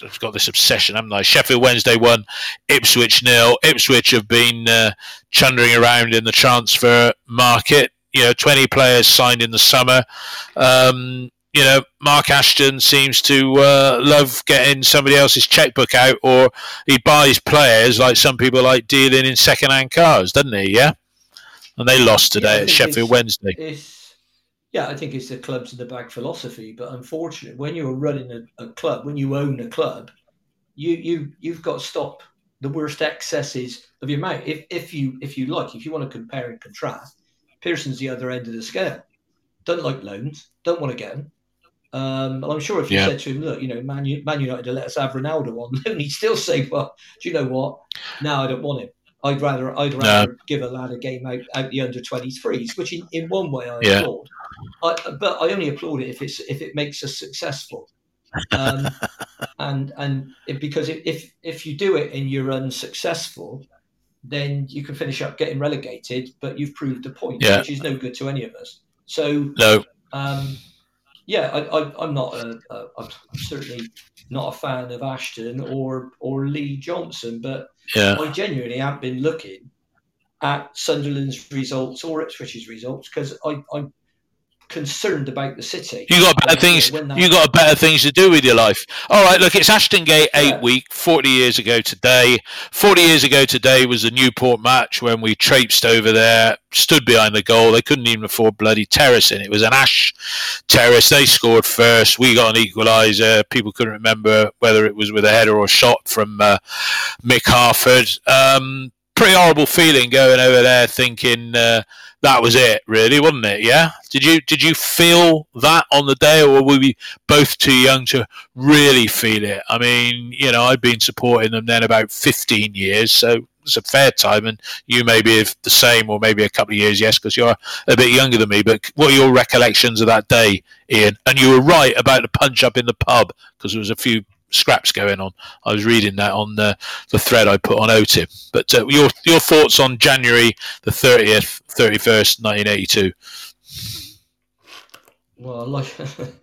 I've got this obsession, haven't I? Sheffield Wednesday won, Ipswich nil. Ipswich have been uh, chundering around in the transfer market you know, 20 players signed in the summer. Um, you know, Mark Ashton seems to uh, love getting somebody else's checkbook out, or he buys players like some people like dealing in second-hand cars, doesn't he? Yeah, and they lost today yeah, at Sheffield Wednesday. yeah, I think it's the clubs in the bag philosophy. But unfortunately, when you're running a, a club, when you own a club, you you you've got to stop the worst excesses of your mouth. If if you if you like, if you want to compare and contrast, Pearson's the other end of the scale. Don't like loans. Don't want to get him. Um, and I'm sure if you yeah. said to him, look, you know, Man, Man United let us have Ronaldo on loan, he'd still say, well, do you know what? Now I don't want him. I'd rather I'd rather no. give a lad a game out, out the under 23s, which in, in one way I yeah. applaud. I, but I only applaud it if it's if it makes us successful. Um, and and it, because if if you do it and you're unsuccessful, then you can finish up getting relegated, but you've proved a point, yeah. which is no good to any of us. So no. Um, yeah, I, am not a, a, I'm certainly not a fan of Ashton or or Lee Johnson, but yeah. I genuinely haven't been looking at Sunderland's results or Ipswich's results because I, I concerned about the city. You got better things. You got better things to do with your life. All right, look, it's Ashton Gate eight yeah. week, forty years ago today. Forty years ago today was the Newport match when we traipsed over there, stood behind the goal. They couldn't even afford bloody terracing. It was an ash terrace. They scored first. We got an equaliser. People couldn't remember whether it was with a header or a shot from uh, Mick Harford. Um, pretty horrible feeling going over there, thinking. Uh, that was it, really, wasn't it? Yeah. Did you did you feel that on the day, or were we both too young to really feel it? I mean, you know, I'd been supporting them then about fifteen years, so it's a fair time, and you may be the same, or maybe a couple of years, yes, because you're a bit younger than me. But what are your recollections of that day, Ian? And you were right about the punch up in the pub because there was a few scraps going on. I was reading that on the, the thread I put on OTIB. But uh, your your thoughts on January the thirtieth, thirty first, nineteen eighty two. Well, like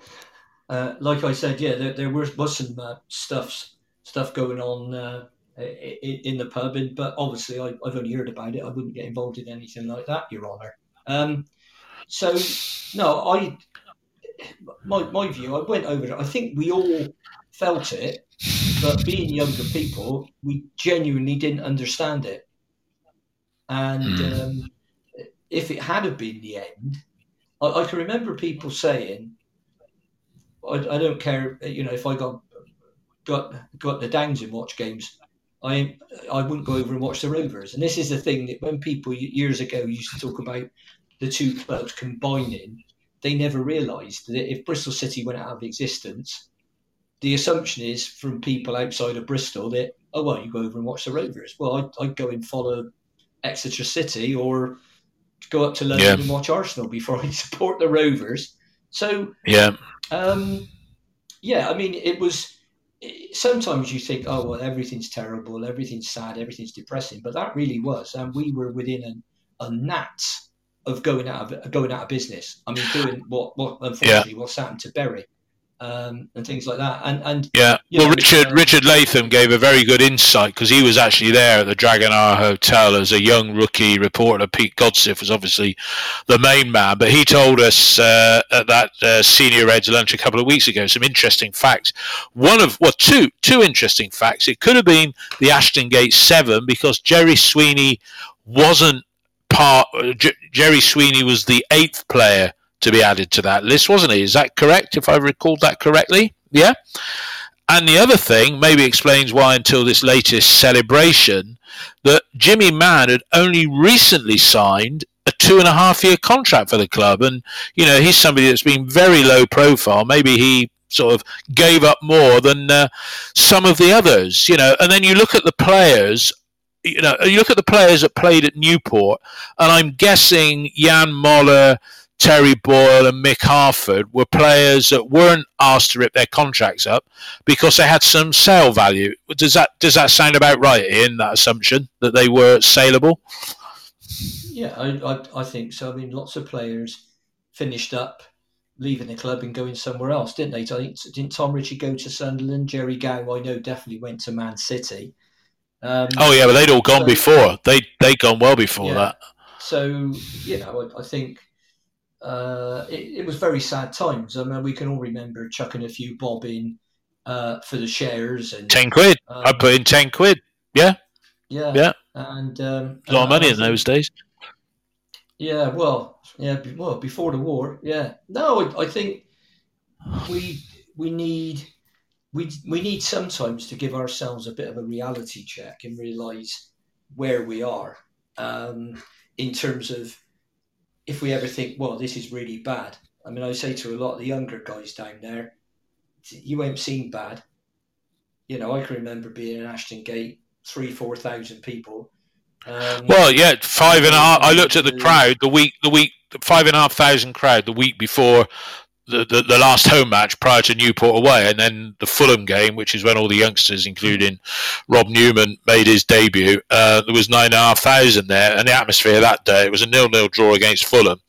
uh, like I said, yeah, there, there was, some uh, stuff stuff going on uh, in, in, the pub, and, but obviously I, have only heard about it. I wouldn't get involved in anything like that, Your Honour. Um, so no, I my my view. I went over it. I think we all felt it, but being younger people, we genuinely didn't understand it. And mm. um, if it had have been the end, I, I can remember people saying, I, I, don't care, you know, if I got got got the downs and watch games, I I wouldn't go over and watch the Rovers. And this is the thing that when people years ago used to talk about the two clubs combining, they never realised that if Bristol City went out of existence, the assumption is from people outside of Bristol that oh well you go over and watch the Rovers. Well, I'd, I'd go and follow Exeter City or go up to London yeah. and watch Arsenal before I support the Rovers. So yeah, um, yeah. I mean, it was. Sometimes you think, oh well, everything's terrible, everything's sad, everything's depressing, but that really was, and we were within a, a gnat of going out of going out of business. I mean, doing what what unfortunately yeah. what's happened to Bury um, and things like that. And and yeah, well, know, Richard uh, Richard Latham gave a very good insight because he was actually there at the Dragonara Hotel as a young rookie reporter. Pete Godsiff was obviously the main man, but he told us uh, at that uh, senior Reds lunch a couple of weeks ago some interesting facts. One of well, two two interesting facts. It could have been the Ashton Gate Seven because Gerry Sweeney wasn't part. J- Gerry Sweeney was the eighth player to be added to that list, wasn't he? Is that correct, if I recalled that correctly? Yeah. And the other thing maybe explains why, until this latest celebration, that Jimmy Mann had only recently signed a two and a half year contract for the club. And, you know, he's somebody that's been very low profile. Maybe he sort of gave up more than uh, some of the others, you know. And then you look at the players you know, you look at the players that played at Newport, and I'm guessing Jan Moller, Terry Boyle and Mick Harford were players that weren't asked to rip their contracts up because they had some sale value. Does that does that sound about right in that assumption that they were saleable? Yeah, I, I, I think so. I mean, lots of players finished up leaving the club and going somewhere else, didn't they? Didn't Tom Ritchie go to Sunderland? Gerry Gow, I know, definitely went to Man City. Um, oh yeah, but they'd all gone so, before. They they'd gone well before yeah. that. So you know, I, I think uh, it, it, was very sad times. I mean, we can all remember chucking a few bob in uh, for the shares and ten quid. Um, I put in ten quid. Yeah, yeah, yeah, and um, a lot of money in those days. Yeah, well, yeah, well, before the war, yeah. No, I, I think we we need we we need sometimes to give ourselves a bit of a reality check and realize where we are um, in terms of if we ever think, well, this is really bad. I mean, I say to a lot of the younger guys down there, you ain't seen bad. You know, I can remember being in Ashton Gate, three, four thousand people. Um, well, yeah, five and a half. I looked at the crowd the week, the week, five and a half thousand crowd the week before the, the, the, last home match prior to Newport away, and then the Fulham game, which is when all the youngsters, including Rob Newman, made his debut. Uh, there was nine and a half thousand there, and the atmosphere that day it was a nil-nil draw against Fulham.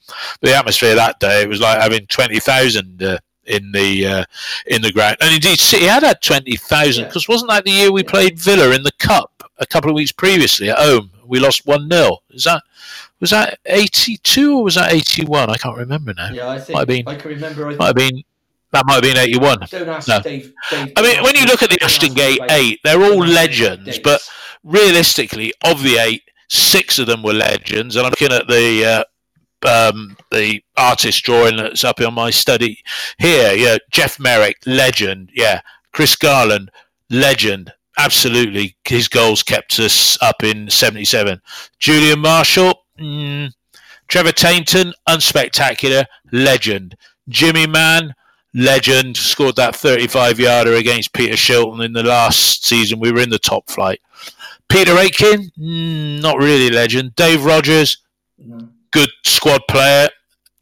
But the atmosphere that day it was like having twenty thousand. Uh, in the uh, in the ground, and indeed City had had twenty thousand because yeah. wasn't that the year we played Villa in the cup a couple of weeks previously at home? We lost one 0 Is that was that 82 or was that 81? I can't remember now. Yeah, I think might have been, I can remember. I might have been. That might have been 81. Don't ask no. Dave, Dave I mean, when you look at the Ashton Gate eight, they're all legends, but realistically, of the eight, six of them were legends. And I'm looking at the uh, um, the artist drawing that's up on my study here. Yeah, Geoff Merrick, legend. Yeah, Chris Garland, legend absolutely, his goals kept us up in 77. Julian Marshall, mm, Trevor Tainton, unspectacular, legend. Jimmy Mann, legend, scored that 35 yarder against Peter Shilton in the last season. We were in the top flight. Peter Aitken, mm, not really legend. Dave Rodgers, good squad player.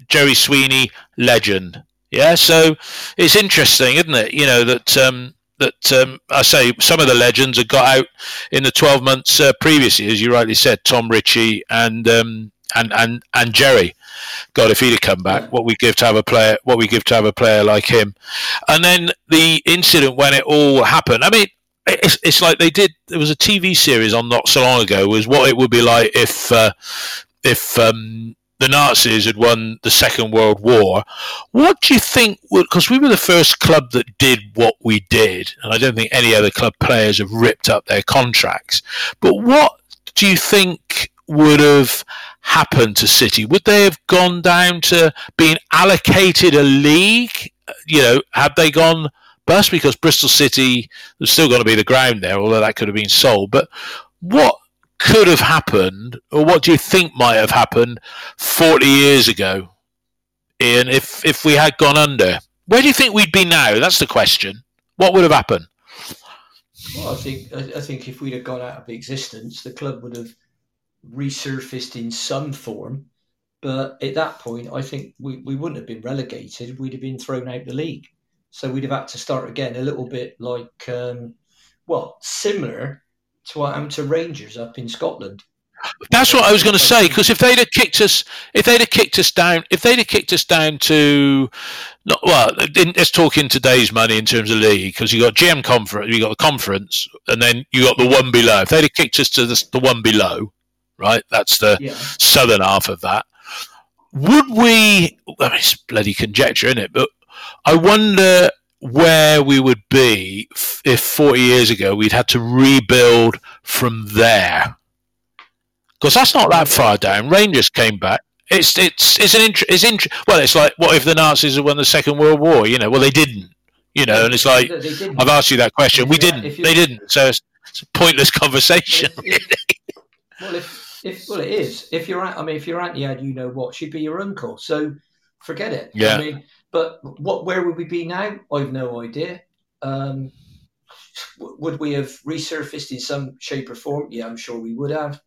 Gerry Sweeney, legend. Yeah, so it's interesting, isn't it? You know that um, that um, I say some of the legends had got out in the 12 months uh, previously, as you rightly said, Tom Ritchie and um, and and and Jerry. God, if he'd have come back, what we give to have a player, what we give to have a player like him, and then the incident when it all happened. I mean, it's, it's like they did. There was a TV series on not so long ago. Was what it would be like if uh, if um, the Nazis had won the Second World War. What do you think? Because we were the first club that did what we did, and I don't think any other club players have ripped up their contracts. But what do you think would have happened to City? Would they have gone down to being allocated a league? You know, had they gone bust because Bristol City was still going to be the ground there, although that could have been sold. But what could have happened, or what do you think might have happened 40 years ago, Ian, if, if we had gone under? Where do you think we'd be now? That's the question. What would have happened? Well, I think I think if we'd have gone out of existence, the club would have resurfaced in some form. But at that point, I think we, we wouldn't have been relegated. We'd have been thrown out the league. So we'd have had to start again, a little bit like, um, well, similar to what happened to Rangers up in Scotland. That's what I was going to say because if they'd have kicked us, if they'd have kicked us down, if they'd have kicked us down to, not well, let's talk in today's money in terms of league because you got GM conference, you got the conference, and then you got the one below. If they'd have kicked us to the, the one below, right? That's the yeah. southern half of that. Would we? Mean, it's bloody conjecture, isn't it? But I wonder where we would be if 40 years ago we'd had to rebuild from there. Because that's not that far down. Rangers came back. It's it's it's an int- it's int- well it's like what if the Nazis had won the Second World War? You know, well they didn't. You know, and it's like I've asked you that question. We didn't. They didn't. So it's, it's a pointless conversation. If, well, if, if well, it is. If you're, at, I mean, if you're auntie had, you know what, she'd be your uncle. So forget it. Yeah. I mean, but what where would we be now? I've no idea. Um, would we have resurfaced in some shape or form? Yeah, I'm sure we would have.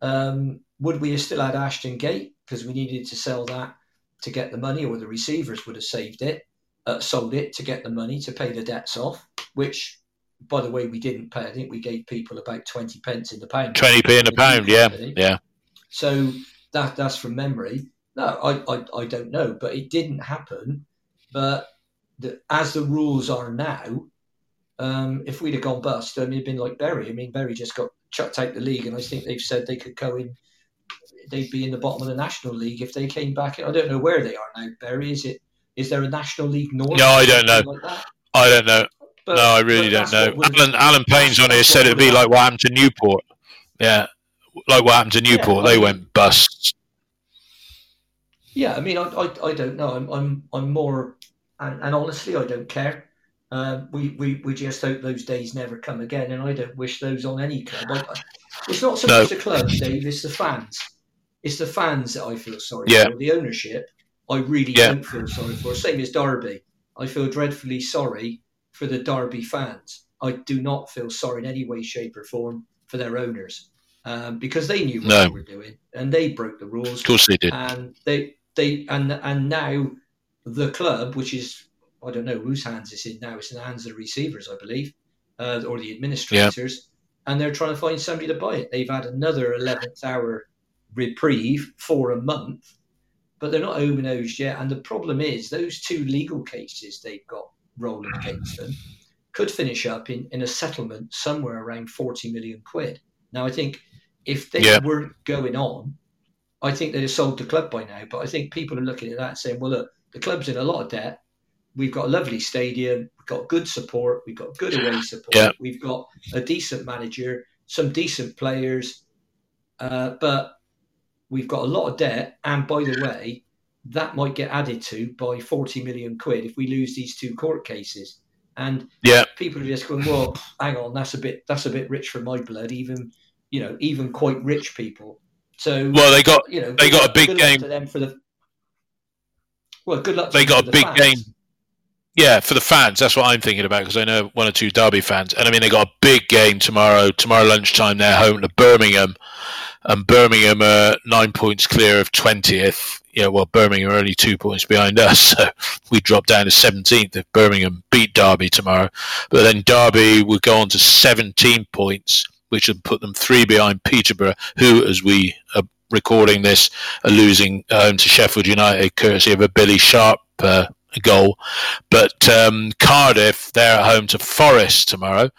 Um, would we have still had Ashton Gate because we needed to sell that to get the money, or the receivers would have saved it, uh, sold it to get the money to pay the debts off? Which, by the way, we didn't pay. I think we gave people about twenty pence in the pound. Twenty p in the pound, yeah, yeah. So that that's from memory. No, I, I, I don't know, but it didn't happen. But the, as the rules are now, um, if we'd have gone bust, I mean, it'd been like Bury. I mean, Bury just got chucked out the league, and I think they've said they could go in. They'd be in the bottom of the National League if they came back. I don't know where they are now. Bury, is it? Is there a National League North? No, I don't know. Like I don't know. But, no, I really don't know. Alan, Alan Payne's on here said it'd be like what happened to Newport. Yeah, like what happened to Newport. Yeah, they went bust. Yeah, I mean, I, I, I don't know. I'm, I'm, I'm more, and, and honestly, I don't care. Uh, we, we, we just hope those days never come again, and I don't wish those on any club. I, it's not so no. much the club, Dave, it's the fans. It's the fans that I feel sorry yeah. for. The ownership, I really yeah. don't feel sorry for. Same as Derby. I feel dreadfully sorry for the Derby fans. I do not feel sorry in any way, shape, or form for their owners um, because they knew what no. they were doing and they broke the rules. Of course, they did. And they they and and now the club, which is I don't know whose hands it's in now. It's in the hands of the receivers, I believe, uh, or the administrators. Yeah. And they're trying to find somebody to buy it. They've had another 11th hour reprieve for a month, but they're not nosed yet. And the problem is, those two legal cases they've got rolling against them could finish up in, in a settlement somewhere around 40 million quid. Now, I think if they yeah. weren't going on, I think they'd have sold the club by now. But I think people are looking at that saying, well, look, the club's in a lot of debt we've got a lovely stadium, we've got good support, we've got good away support, yeah. we've got a decent manager, some decent players, uh, but we've got a lot of debt. And by the way, that might get added to by 40 million quid if we lose these two court cases. And yeah. people are just going, well, hang on, that's a bit that's a bit rich for my blood, even you know, even quite rich people. So well, they got you know they got a big game for them for the well, good luck. they got a big fans. game yeah, for the fans, that's what I'm thinking about because I know one or two Derby fans, and I mean they got a big game tomorrow. Tomorrow lunchtime, they're home to Birmingham, and Birmingham are nine points clear of twentieth. Yeah, well, Birmingham are only two points behind us, so we drop down to seventeenth if Birmingham beat Derby tomorrow. But then Derby would go on to seventeen points, which would put them three behind Peterborough, who, as we are recording this, are losing home to Sheffield United, courtesy of a Billy Sharp. Uh, goal. But um, Cardiff, they're at home to Forest tomorrow.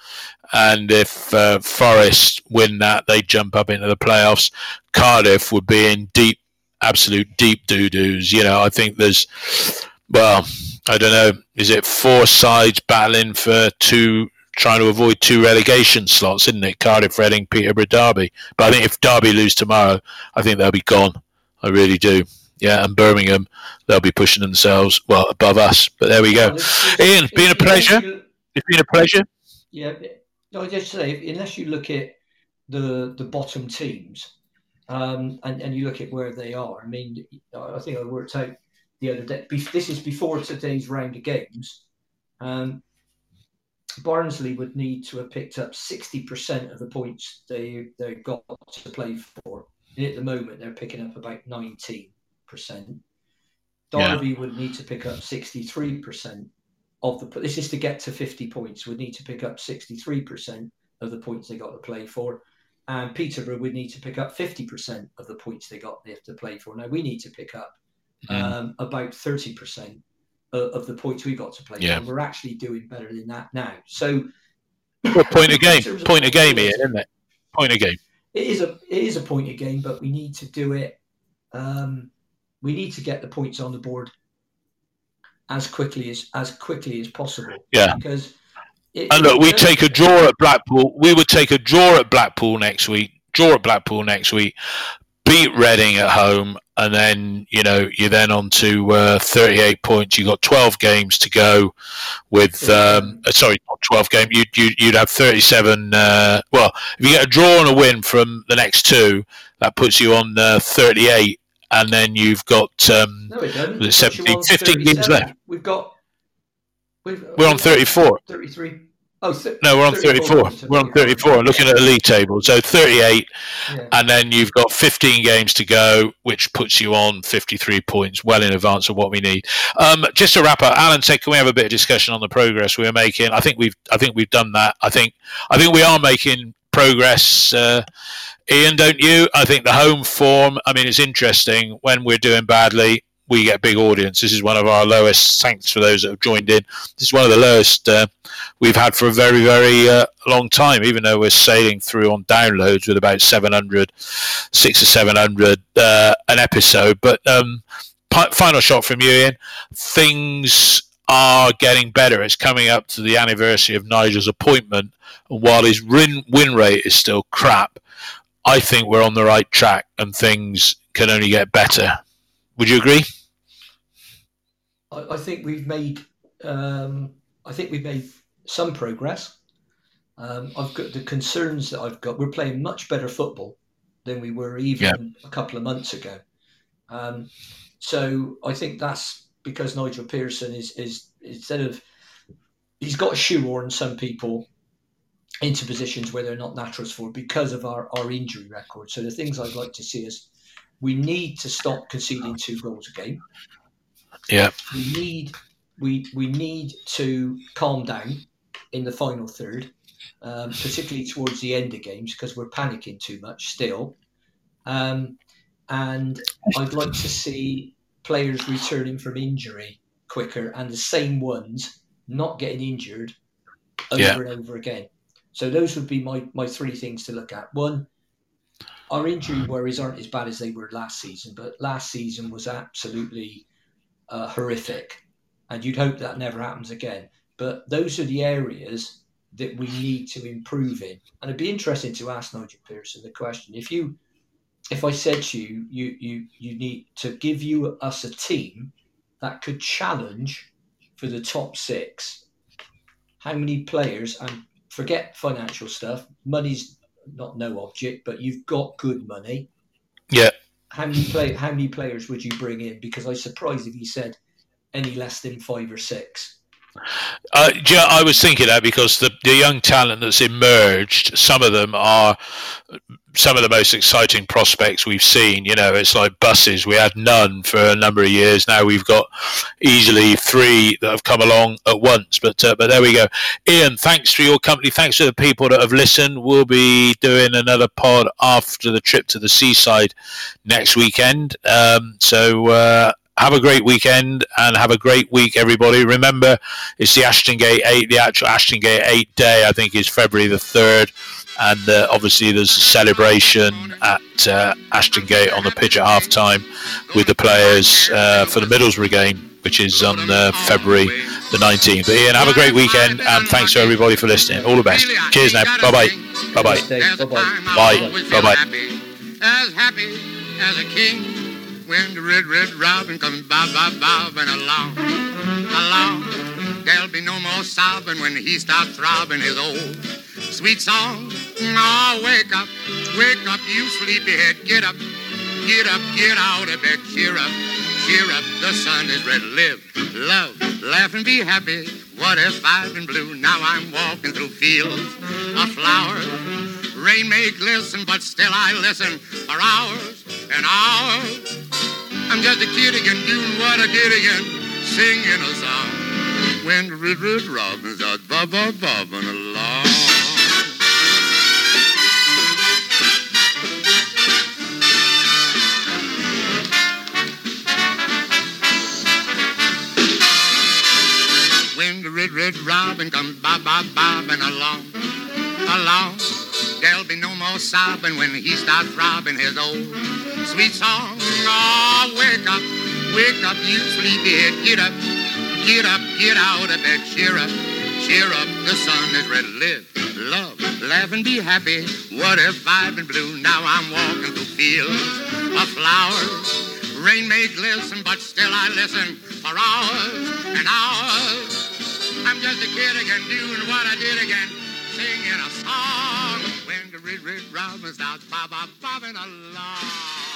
And if uh, Forest win that, they jump up into the playoffs. Cardiff would be in deep, absolute deep doo doos. You know, I think there's, well, I don't know, is it four sides battling for two, trying to avoid two relegation slots, isn't it? Cardiff, Reading, Peterborough, Derby. But I think if Derby lose tomorrow, I think they'll be gone. I really do yeah, and Birmingham, they'll be pushing themselves well above us. But there we go. Ian, it's been a pleasure. It's been a pleasure. Yeah, no, just say unless you look at the the bottom teams, um, and and you look at where they are. I mean, I think I worked out the other day. This is before today's round of games. Um, Barnsley would need to have picked up 60% of the points they they got to play for. And at the moment, they're picking up about 19 percent. Derby yeah. would need to pick up sixty three percent of the. This is to get to fifty points. Would need to pick up sixty three percent of the points they got to play for, and Peterborough would need to pick up fifty percent of the points they got they have to play for. Now we need to pick up mm. um, about thirty percent of, of, the points we got to play yeah. for. We're actually doing better than that now. So, well, point a game, point a game here, isn't it? Point a game. It is a it is a point a game, but we need to do it. Um, we need to get the points on the board as quickly as as quickly as possible. Yeah, because it, and look, we take a draw at Blackpool. We would take a draw at Blackpool next week. Draw at Blackpool next week. Beat Reading at home, and then you know you're then on to uh, 38 points. You have got 12 games to go. With um, uh, sorry, not 12 games. You'd, you'd you'd have 37. Uh, well, if you get a draw and a win from the next two, that puts you on uh, 38 and then you've got um, no, 17, 15 games left. We've got. We've, we're on 34. 33. Oh, no, we're on 34. We're on 34. I'm Looking at the league table, so 38, yeah. and then you've got 15 games to go, which puts you on 53 points, well in advance of what we need. Um, just to wrap up, Alan said, "Can we have a bit of discussion on the progress we're making?" I think we've, I think we've done that. I think, I think we are making progress. Uh, Ian, don't you? I think the home form. I mean, it's interesting when we're doing badly. We get a big audience. This is one of our lowest. Thanks for those that have joined in. This is one of the lowest uh, we've had for a very, very uh, long time. Even though we're sailing through on downloads with about 700, six or 700 uh, an episode. But um, final shot from you, Ian. Things are getting better. It's coming up to the anniversary of Nigel's appointment, and while his win win rate is still crap, I think we're on the right track and things can only get better. Would you agree? I, I think we've made um, I think we've made some progress. Um, I've got the concerns that I've got. We're playing much better football than we were even yeah. a couple of months ago. Um, so I think that's because Nigel Pearson is is instead of he's got a shoehorn some people into positions where they're not naturals for because of our, our injury record. So the things I'd like to see is we need to stop conceding two goals a game. Yeah. We need we we need to calm down in the final third, um, particularly towards the end of games because we're panicking too much still. Um, and I'd like to see players returning from injury quicker and the same ones not getting injured over yeah. and over again. So those would be my, my three things to look at. One, our injury worries aren't as bad as they were last season, but last season was absolutely uh, horrific, and you'd hope that never happens again. But those are the areas that we need to improve in, and it'd be interesting to ask Nigel Pearson the question: if you, if I said to you, you you you need to give you us a team that could challenge for the top six, how many players and forget financial stuff. Money's not no object, but you've got good money. Yeah. How many play? How many players would you bring in? Because I was surprised if you said any less than five or six. Uh, yeah, I was thinking that because the, the young talent that's emerged, some of them are some of the most exciting prospects we've seen. You know, it's like buses. We had none for a number of years. Now we've got easily three that have come along at once. But uh, but there we go. Ian, thanks for your company. Thanks to the people that have listened. We'll be doing another pod after the trip to the seaside next weekend. Um, so. Uh, have a great weekend and have a great week, everybody. Remember, it's the Ashton Gate 8, the actual Ashton Gate 8 day, I think is February the 3rd. And uh, obviously, there's a celebration at uh, Ashton Gate on the pitch at half time with the players uh, for the Middlesbrough game, which is on uh, February the 19th. But Ian, have a great weekend and thanks to everybody for listening. All the best. Cheers now. Bye bye. Bye bye. Bye bye. Bye. As happy as a king when the red, red robin comes bob, bob, bobbing along, along. There'll be no more sobbing when he starts throbbing his old sweet song. Oh, wake up, wake up, you sleepyhead. Get up, get up, get out of bed. Cheer up, cheer up. The sun is red. Live, love, laugh, and be happy. What if I've been blue? Now I'm walking through fields of flowers. Rain may glisten, but still I listen for hours and hours. I'm just a kid again, doing what I did again, singing a song. When the red, red robins are bob, bobbing along. When the red, red robin comes bob, bob, bobbing along, along. There'll be no more sobbing when he starts throbbing his old sweet song. Oh, wake up, wake up, you sleepyhead. Get up, get up, get out of bed. Cheer up, cheer up. The sun is red. Live, love, laugh, and be happy. What if I've been blue? Now I'm walking through fields of flowers. Rain may glisten, but still I listen for hours and hours. I'm just a kid again, doing what I did again, singing a song when red, red robin starts bob, bob, bobbing along.